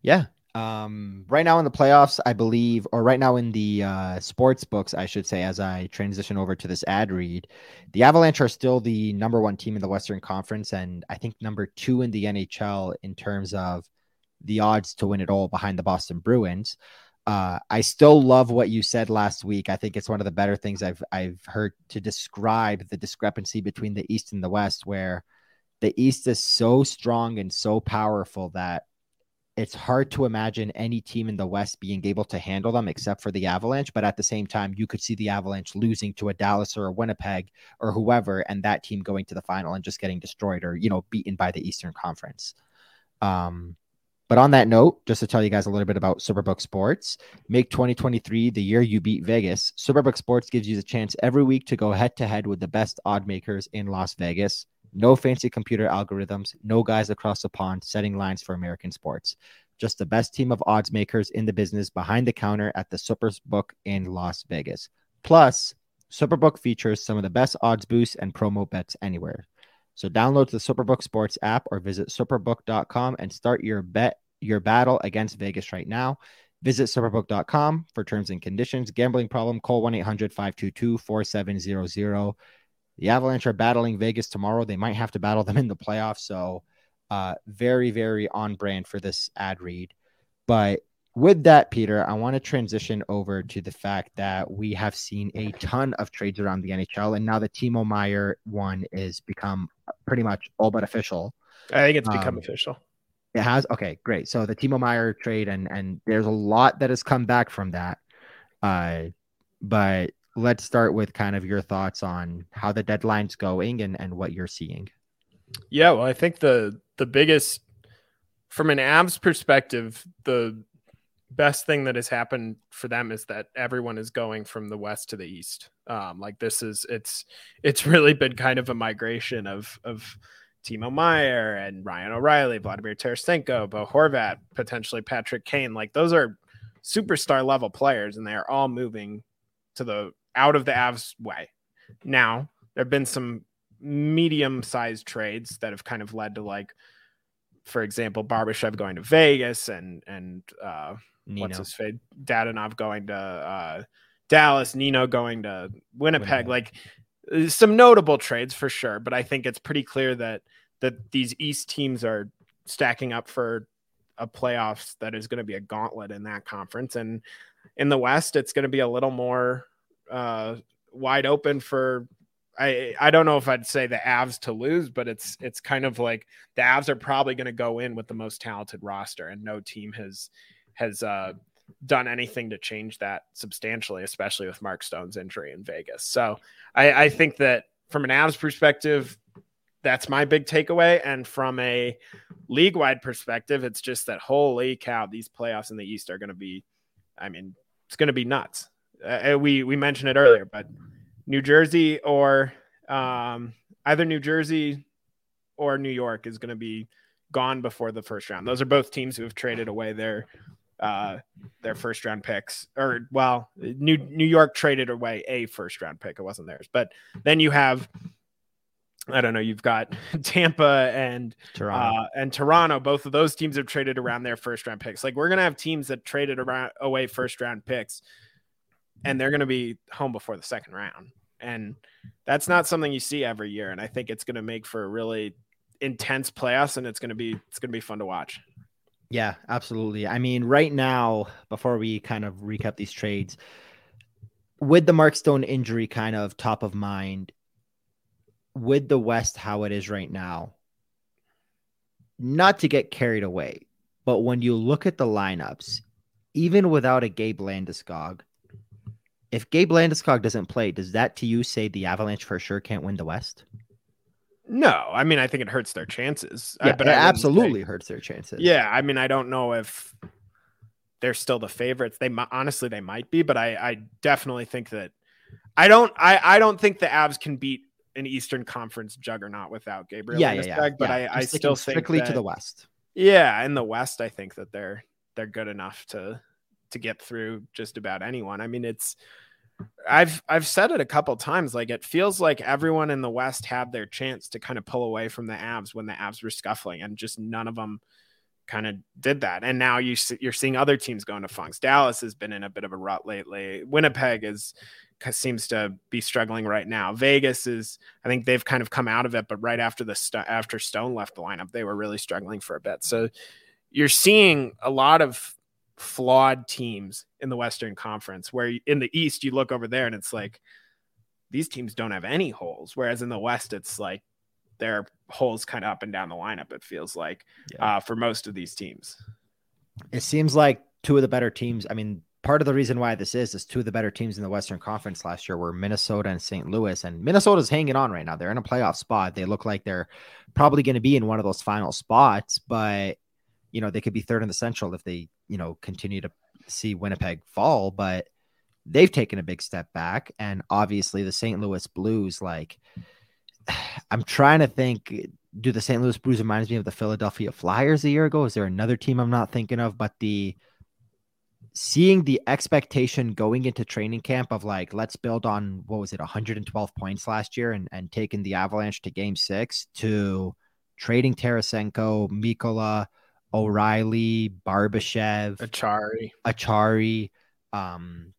Yeah. Um, right now in the playoffs, I believe, or right now in the uh, sports books, I should say, as I transition over to this ad read, the Avalanche are still the number one team in the Western Conference, and I think number two in the NHL in terms of the odds to win it all behind the Boston Bruins. Uh, I still love what you said last week. I think it's one of the better things I've I've heard to describe the discrepancy between the East and the West, where the East is so strong and so powerful that it's hard to imagine any team in the West being able to handle them except for the Avalanche. But at the same time, you could see the Avalanche losing to a Dallas or a Winnipeg or whoever, and that team going to the final and just getting destroyed or you know beaten by the Eastern Conference. Um, but on that note, just to tell you guys a little bit about Superbook Sports, make 2023 the year you beat Vegas. Superbook Sports gives you the chance every week to go head to head with the best odd makers in Las Vegas. No fancy computer algorithms, no guys across the pond setting lines for American sports. Just the best team of odds makers in the business behind the counter at the Superbook in Las Vegas. Plus, Superbook features some of the best odds boosts and promo bets anywhere. So download the Superbook Sports app or visit superbook.com and start your bet your battle against Vegas right now. Visit superbook.com for terms and conditions. Gambling problem, call 1-800-522-4700. The Avalanche are battling Vegas tomorrow. They might have to battle them in the playoffs. So uh, very, very on brand for this ad read. But with that, Peter, I want to transition over to the fact that we have seen a ton of trades around the NHL, and now the Timo Meier one is become pretty much all but official. I think it's become um, official. It has. Okay, great. So the Timo Meier trade, and and there's a lot that has come back from that. Uh, but let's start with kind of your thoughts on how the deadline's going and and what you're seeing. Yeah, well, I think the the biggest from an Avs perspective, the best thing that has happened for them is that everyone is going from the west to the east. Um, like this is it's it's really been kind of a migration of of Timo Meier and Ryan O'Reilly, Vladimir Tarasenko, Bo Horvat, potentially Patrick Kane. Like those are superstar level players, and they are all moving to the out of the Avs way. Now there have been some medium sized trades that have kind of led to like, for example, Barbashev going to Vegas and and uh, Nino. what's his face, Dadonov going to uh, Dallas, Nino going to Winnipeg. Winnipeg. Like uh, some notable trades for sure, but I think it's pretty clear that that these East teams are stacking up for a playoffs that is going to be a gauntlet in that conference, and in the West, it's going to be a little more uh, wide open for. I I don't know if I'd say the Avs to lose, but it's it's kind of like the Avs are probably going to go in with the most talented roster, and no team has has uh, done anything to change that substantially, especially with Mark Stone's injury in Vegas. So I, I think that from an Avs perspective, that's my big takeaway. And from a league wide perspective, it's just that holy cow, these playoffs in the East are going to be, I mean, it's going to be nuts. Uh, we we mentioned it earlier, but New Jersey or um, either New Jersey or New York is going to be gone before the first round. Those are both teams who have traded away their uh, their first round picks, or well, New New York traded away a first round pick. It wasn't theirs, but then you have. I don't know. You've got Tampa and Toronto. Uh, and Toronto. Both of those teams have traded around their first round picks. Like we're gonna have teams that traded around away first round picks, and they're gonna be home before the second round. And that's not something you see every year. And I think it's gonna make for a really intense playoffs, and it's gonna be it's gonna be fun to watch. Yeah, absolutely. I mean, right now, before we kind of recap these trades, with the Mark Stone injury kind of top of mind, with the West how it is right now, not to get carried away, but when you look at the lineups, even without a Gabe Landeskog, if Gabe Landeskog doesn't play, does that to you say the Avalanche for sure can't win the West? No, I mean I think it hurts their chances. Yeah, I, but it absolutely say, hurts their chances. Yeah, I mean I don't know if they're still the favorites. They honestly they might be, but I I definitely think that I don't I I don't think the Avs can beat an Eastern Conference juggernaut without Gabriel. Yeah, yeah, yeah. But yeah. I, I still strictly think that, to the West. Yeah, in the West, I think that they're they're good enough to to get through just about anyone. I mean, it's I've I've said it a couple times. Like it feels like everyone in the West had their chance to kind of pull away from the Avs when the Avs were scuffling, and just none of them kind of did that. And now you you're seeing other teams going to funks. Dallas has been in a bit of a rut lately. Winnipeg is seems to be struggling right now. Vegas is, I think they've kind of come out of it, but right after the after Stone left the lineup, they were really struggling for a bit. So you're seeing a lot of flawed teams in the Western Conference, where in the East you look over there and it's like these teams don't have any holes, whereas in the West it's like there are holes kind of up and down the lineup. It feels like yeah. uh, for most of these teams. It seems like two of the better teams. I mean, part of the reason why this is is two of the better teams in the Western Conference last year were Minnesota and St. Louis, and Minnesota's hanging on right now. They're in a playoff spot. They look like they're probably going to be in one of those final spots, but you know they could be third in the Central if they you know continue to see Winnipeg fall. But they've taken a big step back, and obviously the St. Louis Blues, like I'm trying to think. Do the St. Louis Blues reminds me of the Philadelphia Flyers a year ago? Is there another team I'm not thinking of? But the seeing the expectation going into training camp of like let's build on what was it 112 points last year and and taking the Avalanche to game 6 to trading Tarasenko, Mikkola, O'Reilly, Barbashev, Acciari, Acciari, um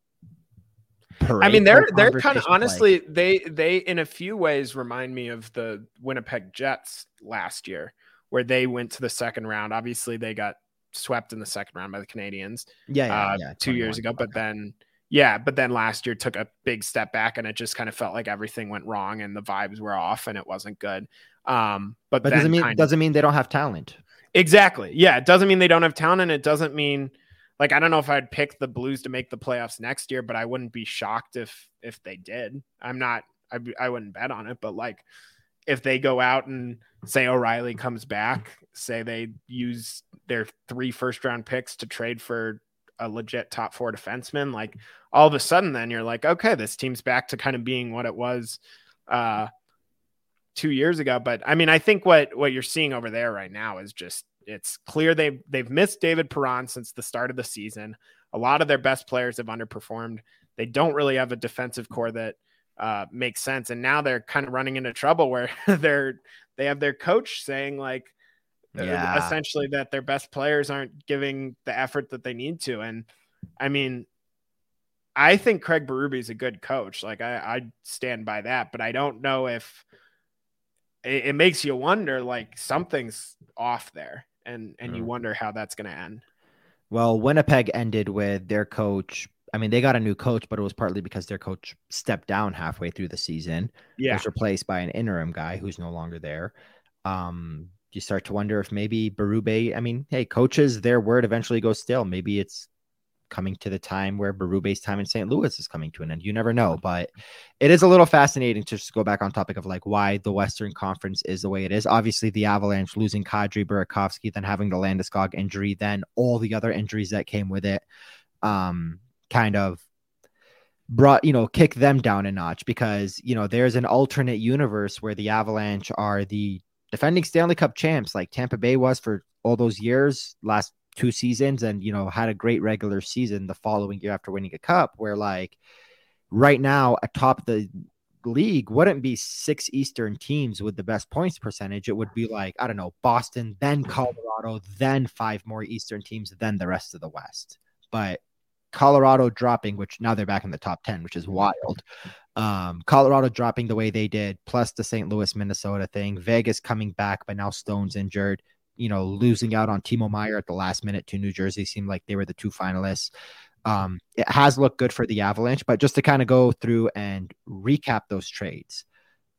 I mean, they're they're kind of honestly they they in a few ways remind me of the Winnipeg Jets last year, where they went to the second round. Obviously, they got swept in the second round by the Canadiens. Yeah, yeah, uh, yeah two years ago. But then, yeah, but then last year took a big step back, and it just kind of felt like everything went wrong, and the vibes were off, and it wasn't good. Um, but, but doesn't mean doesn't mean they don't have talent. Exactly. Yeah, it doesn't mean they don't have talent, and it doesn't mean like I don't know if I'd pick the Blues to make the playoffs next year, but I wouldn't be shocked if if they did. I'm not. I I wouldn't bet on it, but like if they go out and say O'Reilly comes back, say they use their three first round picks to trade for a legit top four defenseman, like all of a sudden, then you're like, okay, this team's back to kind of being what it was uh, two years ago. But I mean, I think what what you're seeing over there right now is just it's clear they've they've missed David Perron since the start of the season. A lot of their best players have underperformed. They don't really have a defensive core that uh, makes sense. And now they're kind of running into trouble where they're they have their coach saying like uh, yeah. essentially that their best players aren't giving the effort that they need to. And I mean, I think Craig Berube is a good coach. Like I, I stand by that, but I don't know if it, it makes you wonder like something's off there and and mm. you wonder how that's going to end. Well, Winnipeg ended with their coach I mean, they got a new coach, but it was partly because their coach stepped down halfway through the season. Yeah. Was replaced by an interim guy who's no longer there. Um, you start to wonder if maybe Berube, I mean, hey, coaches, their word eventually goes stale. Maybe it's coming to the time where Berube's time in St. Louis is coming to an end. You never know, but it is a little fascinating to just go back on topic of like why the Western Conference is the way it is. Obviously, the Avalanche losing Kadri Burakovsky, then having the Landeskog injury, then all the other injuries that came with it. Um, kind of brought you know kick them down a notch because you know there's an alternate universe where the Avalanche are the defending Stanley Cup champs like Tampa Bay was for all those years last two seasons and you know had a great regular season the following year after winning a cup where like right now atop the league wouldn't be six eastern teams with the best points percentage it would be like i don't know boston then colorado then five more eastern teams then the rest of the west but Colorado dropping, which now they're back in the top 10, which is wild. Um, Colorado dropping the way they did, plus the St. Louis, Minnesota thing. Vegas coming back, but now Stone's injured. You know, losing out on Timo Meier at the last minute to New Jersey seemed like they were the two finalists. Um, it has looked good for the Avalanche, but just to kind of go through and recap those trades.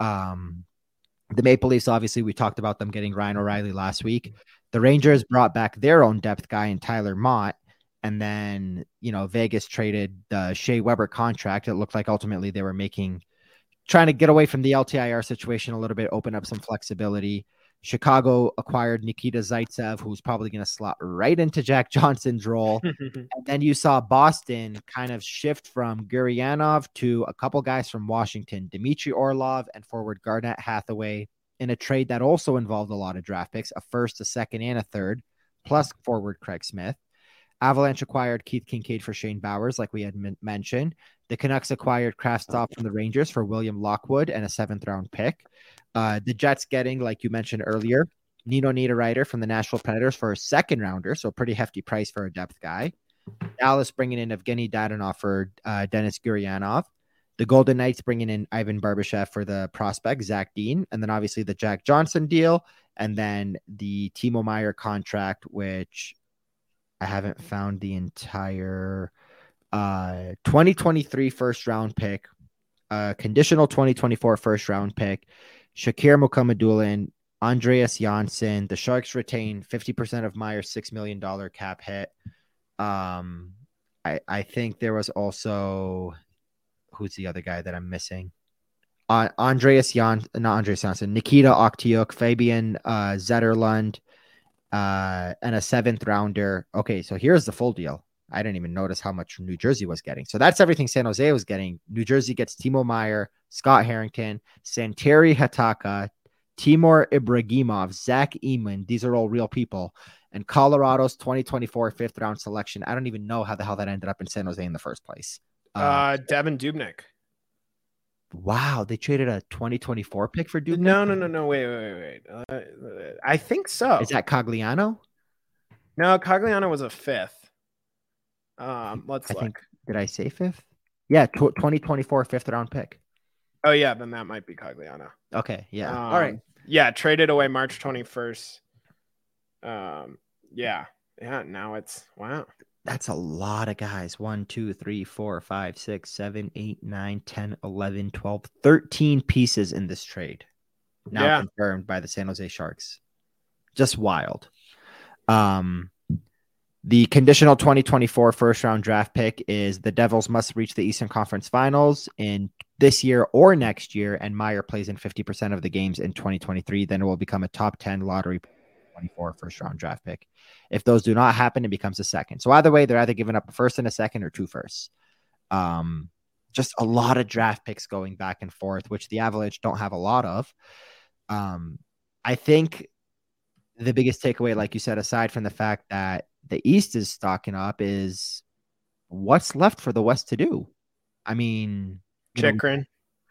Um, The Maple Leafs, obviously, we talked about them getting Ryan O'Reilly last week. The Rangers brought back their own depth guy in Tyler Motte. And then, you know, Vegas traded the Shea Weber contract. It looked like ultimately they were making, trying to get away from the LTIR situation a little bit, open up some flexibility. Chicago acquired Nikita Zaitsev, who's probably going to slot right into Jack Johnson's role. and then you saw Boston kind of shift from Gurianov to a couple guys from Washington, Dmitry Orlov and forward Garnett Hathaway, in a trade that also involved a lot of draft picks, a first, a second, and a third, plus forward Craig Smith. Avalanche acquired Keith Kinkaid for Shane Bowers, like we had m- mentioned. The Canucks acquired Kravtsov from the Rangers for William Lockwood and a seventh round pick. Uh, the Jets getting, like you mentioned earlier, Nino Niederreiter from the Nashville Predators for a second rounder, so a pretty hefty price for a depth guy. Dallas bringing in Evgeny Dadonov for uh, Denis Gurianov. The Golden Knights bringing in Ivan Barbashev for the prospect, Zach Dean, and then obviously the Jack Johnson deal, and then the Timo Meier contract, which I haven't found the entire uh 2023 first round pick, uh conditional 2024 first round pick, Shakir Mukhamadullin, Andreas Johnsson. The Sharks retain 50% of Meier's $6 million cap hit. Um, I, I think there was also, who's the other guy that I'm missing? Uh, Andreas Jan, not Andreas Janssen, Nikita Okhotiuk, Fabian uh, Zetterlund, uh, and a seventh rounder. Okay, so here's the full deal. I didn't even notice how much New Jersey was getting. So that's everything San Jose was getting. New Jersey gets Timo Meier, Scott Harrington, Santeri Hatakka, Timur Ibragimov, Zach Eman. These are all real people. And Colorado's 2024 fifth round selection. I don't even know how the hell that ended up in San Jose in the first place. Uh, uh Devan Dubnyk. Wow, they traded a 2024 pick for Dubnyk. No, no, no, no. Wait, wait, wait. Uh, I think so. Is that Cogliano? No, Cogliano was a fifth. Um, let's I look. Think, did I say fifth? Yeah, tw- 2024 fifth round pick. Oh yeah, then that might be Cogliano. Okay, yeah. Um, All right. Yeah, traded away March 21st. Um, yeah, yeah. Now it's wow. That's a lot of guys. 1, 2, 3, 4, 5, 6, 7, 8, 9, 10, 11, 12, 13 pieces in this trade. Now yeah. confirmed by the San Jose Sharks. Just wild. Um, the conditional 2024 first round draft pick is the Devils must reach the Eastern Conference Finals in this year or next year, and Meier plays in 50% of the games in 2023. Then it will become a top 10 lottery 24 first round draft pick. If those do not happen, it becomes a second. So either way, they're either giving up a first and a second or two firsts. Um, just a lot of draft picks going back and forth, which the Avalanche don't have a lot of. Um, I think the biggest takeaway, like you said, aside from the fact that the East is stocking up, is what's left for the West to do. I mean,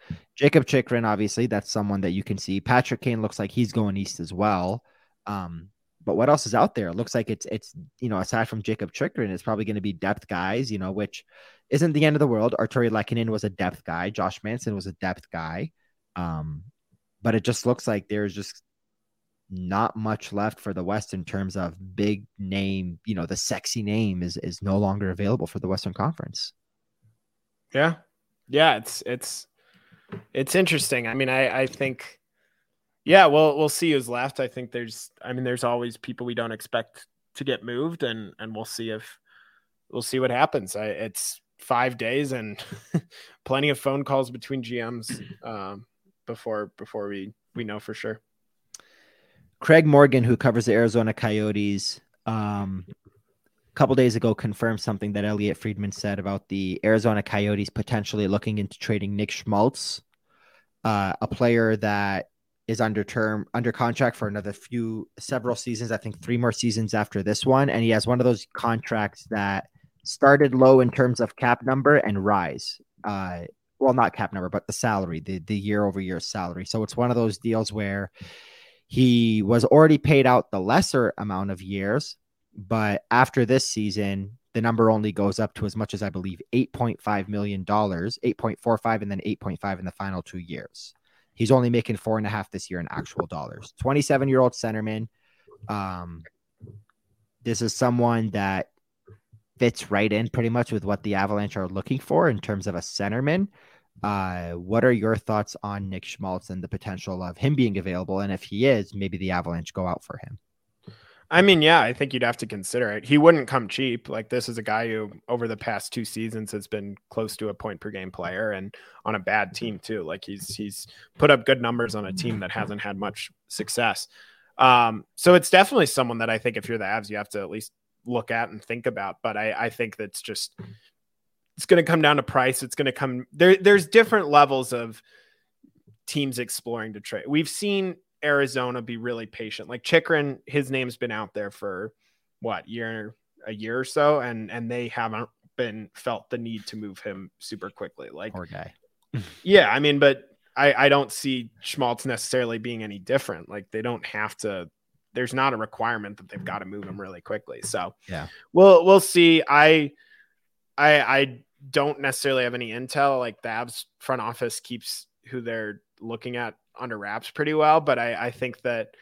Know, Jakob Chychrun, obviously, that's someone that you can see. Patrick Kane looks like he's going east as well. Um, but what else is out there? It looks like it's it's you know aside from Jakob Chychrun, it's probably going to be depth guys, you know, which isn't the end of the world. Artturi Lehkonen was a depth guy. Josh Manson was a depth guy. Um, but it just looks like there's just not much left for the West in terms of big name. You know, the sexy name is is no longer available for the Western Conference. Yeah, yeah, it's it's it's interesting. I mean, I I think, yeah, well, we'll see who's left. I think there's, I mean, there's always people we don't expect to get moved, and and we'll see if we'll see what happens. I, it's five days and plenty of phone calls between GMs um, before before we we know for sure. Craig Morgan, who covers the Arizona Coyotes, um, couple days ago confirmed something that Elliotte Friedman said about the Arizona Coyotes potentially looking into trading Nick Schmaltz, uh, a player that is under term under contract for another few several seasons. I think three more seasons after this one, and he has one of those contracts that started low in terms of cap number and rise. Uh, well, not cap number, but the salary, the the year over year salary. So it's one of those deals where he was already paid out the lesser amount of years, but after this season, the number only goes up to as much as I believe $8.5 million, 8.45 and then 8.5 in the final two years. He's only making four and a half this year in actual dollars. 27 year old centerman. Um, this is someone that fits right in pretty much with what the Avalanche are looking for in terms of a centerman. Uh, what are your thoughts on Nick Schmaltz and the potential of him being available? And if he is, maybe the Avalanche go out for him. I mean, yeah, I think you'd have to consider it. He wouldn't come cheap. Like this is a guy who over the past two seasons has been close to a point per game player and on a bad team too. Like he's he's put up good numbers on a team that hasn't had much success. Um, so it's definitely someone that I think if you're the Avs, you have to at least look at and think about. But I, I think that's just it's going to come down to price. It's going to come there. There's different levels of teams exploring to trade. We've seen Arizona be really patient. Like Chychrun, his name's been out there for what year, a year or so, and and they haven't been felt the need to move him super quickly. Like poor guy. yeah, I mean, but I I don't see Schmaltz necessarily being any different. Like they don't have to. There's not a requirement that they've got to move him really quickly. So yeah, we'll we'll see. I I I don't necessarily have any intel. Like the Avs front office keeps who they're looking at under wraps pretty well. But I, I think that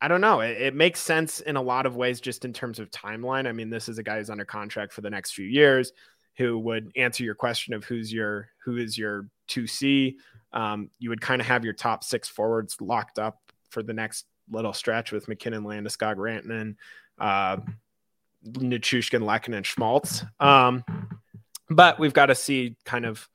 I don't know. It, it, makes sense in a lot of ways, just in terms of timeline. I mean, this is a guy who's under contract for the next few years, who would answer your question of who's your who is your two C. Um, you would kind of have your top six forwards locked up for the next little stretch with MacKinnon, Landeskog, Rantanen, uh, Nichushkin, Lekin, and Schmaltz. Um, but we've got to see kind of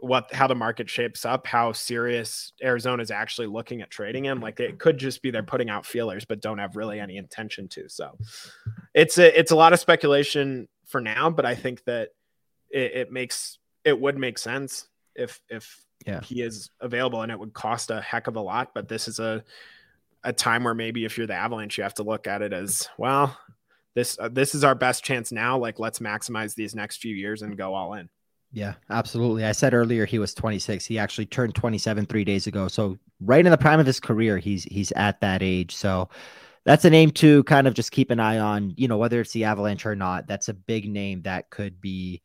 what how the market shapes up, how serious Arizona is actually looking at trading him. Like it could just be they're putting out feelers, but don't have really any intention to. So it's a it's a lot of speculation for now, but I think that it, it makes it would make sense if if yeah. he is available, and it would cost a heck of a lot. But this is a a time where maybe if you're the Avalanche, you have to look at it as well. This uh, this is our best chance now. Like let's maximize these next few years and go all in. Yeah, absolutely. I said earlier he was 26. He actually turned 27 three days ago. So right in the prime of his career, he's he's at that age. So that's a name to kind of just keep an eye on. You know, whether it's the Avalanche or not, that's a big name that could be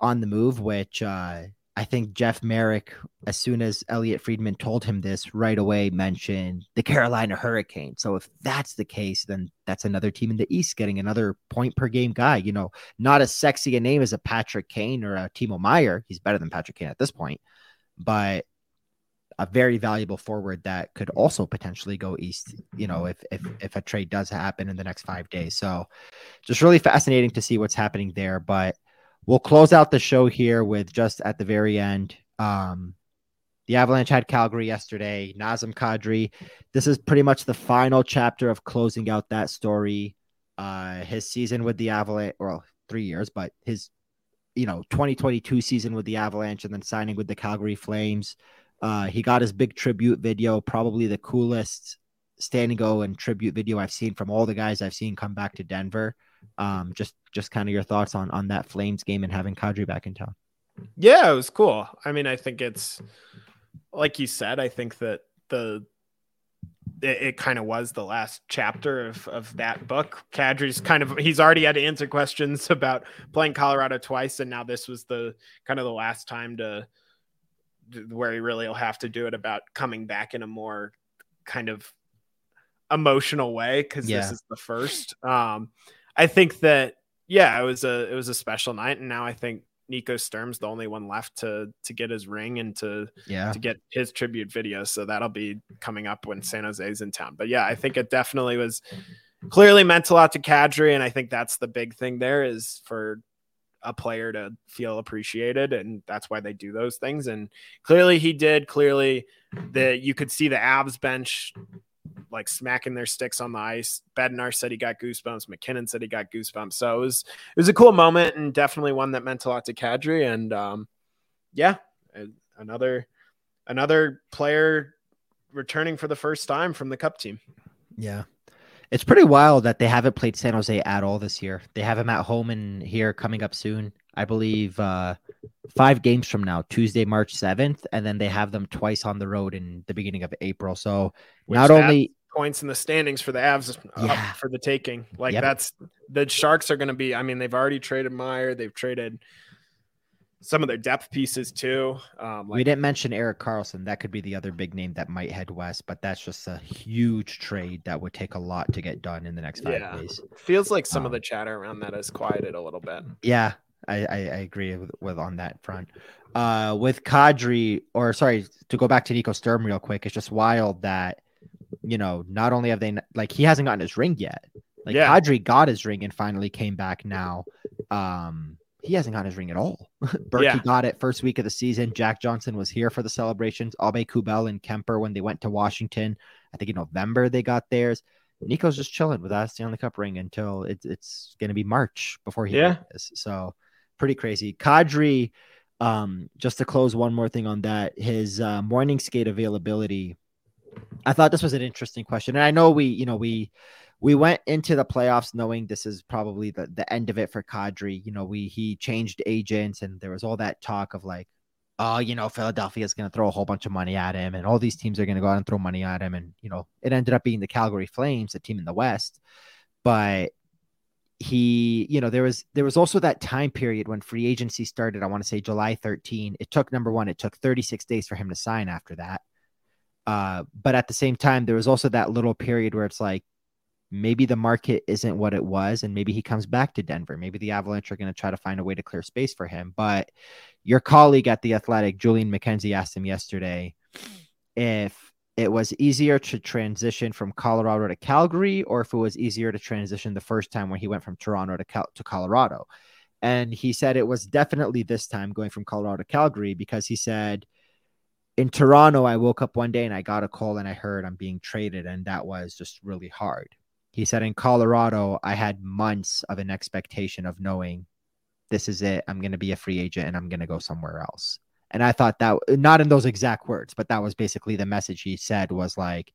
on the move. Which uh, I think Jeff Marek, as soon as Elliotte Friedman told him this right away, mentioned the Carolina Hurricane. So if that's the case, then that's another team in the East getting another point per game guy. You know, not as sexy a name as a Patrick Kane or a Timo Meier. He's better than Patrick Kane at this point, but a very valuable forward that could also potentially go east. You know, if if if a trade does happen in the next five days. So just really fascinating to see what's happening there, but we'll close out the show here with just at the very end. Um, the Avalanche had Calgary yesterday. Nazem Kadri. This is pretty much the final chapter of closing out that story. Uh, his season with the Avalanche, well, three years, but his, you know, 2022 season with the Avalanche and then signing with the Calgary Flames. Uh, he got his big tribute video, probably the coolest standing go and tribute video I've seen from all the guys I've seen come back to Denver. Um, just just kind of your thoughts on on that Flames game and having Kadri back in town. Yeah, it was cool. I mean, I think it's like you said. I think that the it, it kind of was the last chapter of, of that book. Kadri's kind of he's already had to answer questions about playing Colorado twice, and now this was the kind of the last time to where he really will have to do it about coming back in a more kind of emotional way because yeah. this is the first. Um, I think that yeah, it was a it was a special night, and now I think Nico Sturm's the only one left to to get his ring and to yeah to get his tribute video. So that'll be coming up when San Jose's in town. But yeah, I think it definitely was clearly meant a lot to Kadri, and I think that's the big thing there is for a player to feel appreciated and that's why they do those things and clearly he did clearly that you could see the Avs bench like smacking their sticks on the ice. Bednar said he got goosebumps. MacKinnon said he got goosebumps. So it was it was a cool moment and definitely one that meant a lot to Kadri. And um, yeah, another another player returning for the first time from the Cup team. Yeah. It's pretty wild that they haven't played San Jose at all this year. They have him at home and here coming up soon. I believe uh, five games from now, Tuesday, March 7th, and then they have them twice on the road in the beginning of April. So Which not only points in the standings for the Avs yeah. for the taking. Like yep. that's the Sharks are going to be. I mean, they've already traded Meier. They've traded some of their depth pieces too. Um, like, we didn't mention Erik Karlsson. That could be the other big name that might head west, but that's just a huge trade that would take a lot to get done in the next five yeah. days. Feels like some um, of the chatter around that has quieted a little bit. Yeah, I, I, I agree with, with, on that front. uh, with Kadri, or sorry, to go back to Nico Sturm real quick, it's just wild that you know not only have they like he hasn't gotten his ring yet. Like yeah. Kadri got his ring and finally came back now. Um, he hasn't gotten his ring at all. Berkey yeah. got it first week of the season. Jack Johnson was here for the celebrations. Aube-Kubel and Kuemper when they went to Washington. I think in November they got theirs. Nico's just chilling without a Stanley Cup ring until it's it's going to be March before he yeah. This. So pretty crazy. Kadri, um, just to close one more thing on that, his uh, morning skate availability. I thought this was an interesting question, and I know we, you know, we we went into the playoffs knowing this is probably the, the end of it for Kadri. You know, we he changed agents and there was all that talk of like, oh, you know, Philadelphia is going to throw a whole bunch of money at him and all these teams are going to go out and throw money at him. And, you know, it ended up being the Calgary Flames, the team in the West. But he, you know, there was there was also that time period when free agency started. I want to say July 13. It took number one, it took 36 days for him to sign after that. Uh, but at the same time, there was also that little period where it's like, maybe the market isn't what it was and maybe he comes back to Denver. Maybe the Avalanche are going to try to find a way to clear space for him. But your colleague at the Athletic, Julian McKenzie, asked him yesterday if it was easier to transition from Colorado to Calgary or if it was easier to transition the first time when he went from Toronto to Cal- to Colorado. And he said it was definitely this time going from Colorado to Calgary because he said in Toronto, I woke up one day and I got a call and I heard I'm being traded, and that was just really hard. He said in Colorado, I had months of an expectation of knowing this is it. I'm going to be a free agent and I'm going to go somewhere else. And I thought that not in those exact words, but that was basically the message he said was like,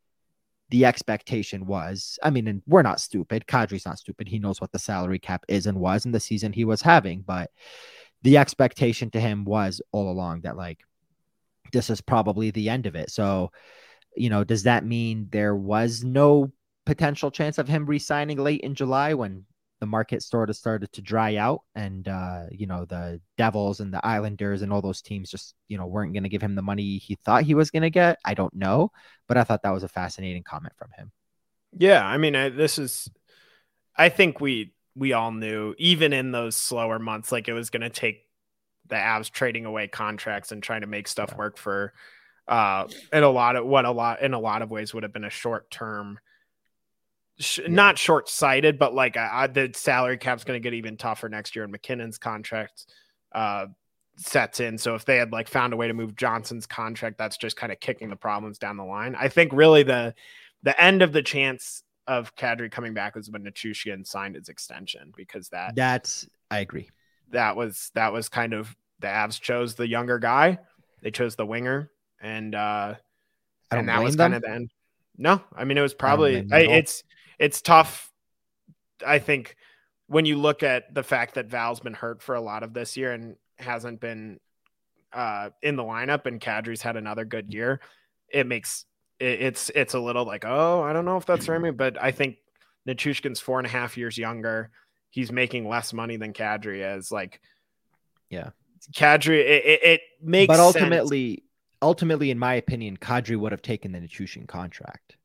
the expectation was, I mean, and we're not stupid. Kadri's not stupid. He knows what the salary cap is and was in the season he was having, but the expectation to him was all along that like this is probably the end of it. So, you know, does that mean there was no potential chance of him resigning late in July when the market sort of started to dry out and uh, you know the devils and the islanders and all those teams just you know weren't going to give him the money he thought he was going to get i don't know but i thought that was a fascinating comment from him yeah i mean I, this is i think we we all knew even in those slower months like it was going to take the avs trading away contracts and trying to make stuff yeah. work for uh in a lot of what a lot in a lot of ways would have been a short term sh- yeah. not short sighted, but like I, I, the salary cap's going to get even tougher next year, and MacKinnon's contract uh, sets in. So if they had like found a way to move Johnson's contract, that's just kind of kicking the problems down the line. I think really the the end of the chance of Kadri coming back was when Nichushkin signed his extension because that that's I agree. That was that was kind of the Avs chose the younger guy. They chose the winger, and uh, and that was kind of the end. No, I mean it was probably I, it's it's tough. I think when you look at the fact that Val's been hurt for a lot of this year and hasn't been uh, in the lineup, and Kadri's had another good year, it makes it, it's it's a little like oh I don't know if that's for but I think Nichushkin's four and a half years younger. He's making less money than Kadri is. Like, yeah, Kadri. It, it, it makes, but ultimately, sense. ultimately, in my opinion, Kadri would have taken the Nichushkin contract.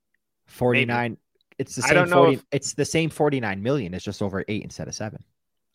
Forty nine. It's the same. I don't 40, know. If, it's the same forty nine million. It's just over eight instead of seven.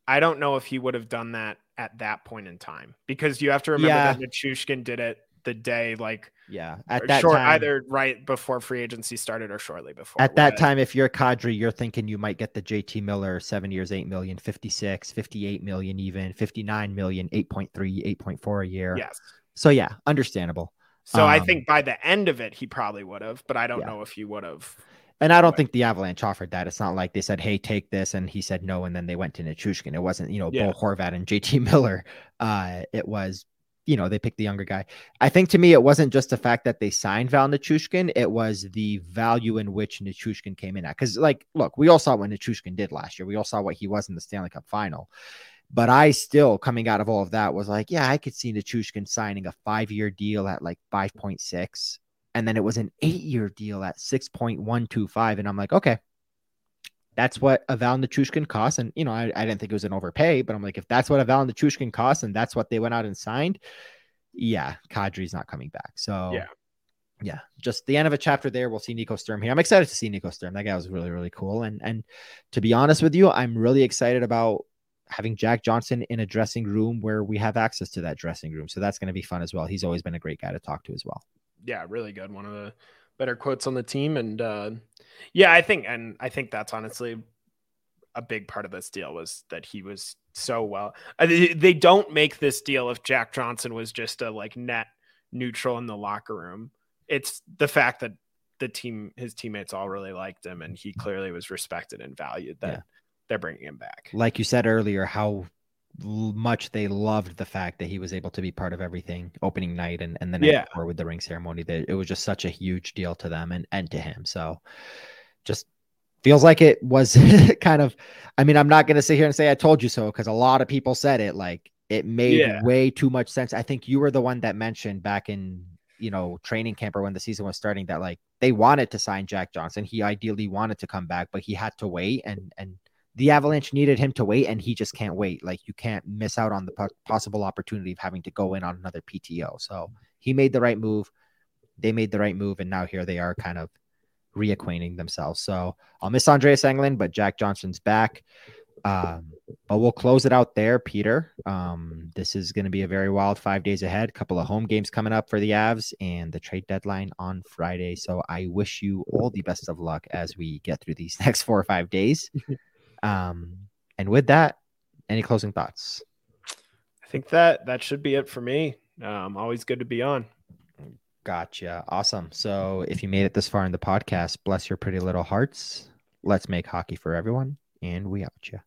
I don't know if he would have done that at that point in time because you have to remember yeah. that Nichushkin did it the day like yeah at that short, time either right before free agency started or shortly before at that time if you're Kadri you're thinking you might get the JT Miller 7 years 8 million 56 58 million even 59 million 8.3 8.4 a year yes so yeah understandable so um, I think by the end of it he probably would have but I don't yeah. know if he would have and I don't think the Avalanche offered that. It's not like they said, "Hey, take this," and he said no, and then they went to Nichushkin. It wasn't, you know, yeah. Bo Horvat and JT Miller. Uh, it was, you know, they picked the younger guy. I think to me, it wasn't just the fact that they signed Val Nichushkin; it was the value in which Nichushkin came in at. Because, like, look, we all saw what Nichushkin did last year. We all saw what he was in the Stanley Cup final. But I still, coming out of all of that, was like, yeah, I could see Nichushkin signing a five-year deal at like five point six and then it was an eight year deal at 6.125. And I'm like, okay, that's what a Val Nichushkin costs. And, you know, I, I didn't think it was an overpay, but I'm like, if that's what a Val Nichushkin costs and that's what they went out and signed, yeah, Kadri's not coming back. So, yeah. Yeah, just the end of a chapter there. We'll see Nico Sturm here. I'm excited to see Nico Sturm. That guy was really, really cool. And and to be honest with you, I'm really excited about having Jack Johnson in a dressing room where we have access to that dressing room. So that's going to be fun as well. He's always been a great guy to talk to as well. Yeah, really good. One of the better quotes on the team. And uh, yeah, I think, and I think that's honestly a big part of this deal was that he was so well. They don't make this deal if Jack Johnson was just a like net neutral in the locker room. It's the fact that the team, his teammates all really liked him, and he clearly was respected and valued. That yeah. they're bringing him back. Like you said earlier, how much they loved the fact that he was able to be part of everything opening night and, and the night yeah. before with the ring ceremony that it was just such a huge deal to them and, and to him. So just feels like it was kind of I mean, I'm not gonna sit here and say I told you so because a lot of people said it like it made yeah. way too much sense. I think you were the one that mentioned back in you know training camp or when the season was starting that like they wanted to sign Jack Johnson. He ideally wanted to come back, but he had to wait and and the Avalanche needed him to wait and he just can't wait. Like you can't miss out on the po- possible opportunity of having to go in on another PTO. So he made the right move. They made the right move and now here they are kind of reacquainting themselves. So I'll miss Andreas Englund, but Jack Johnson's back. Um, but we'll close it out there, Peter. Um, this is going to be a very wild five days ahead. A couple of home games coming up for the Avs and the trade deadline on Friday. So I wish you all the best of luck as we get through these next four or five days. um, and with that, any closing thoughts? I think that that should be it for me. Um, always good to be on. Gotcha. Awesome. So if you made it this far in the podcast, bless your pretty little hearts. Let's make hockey for everyone. And we out you.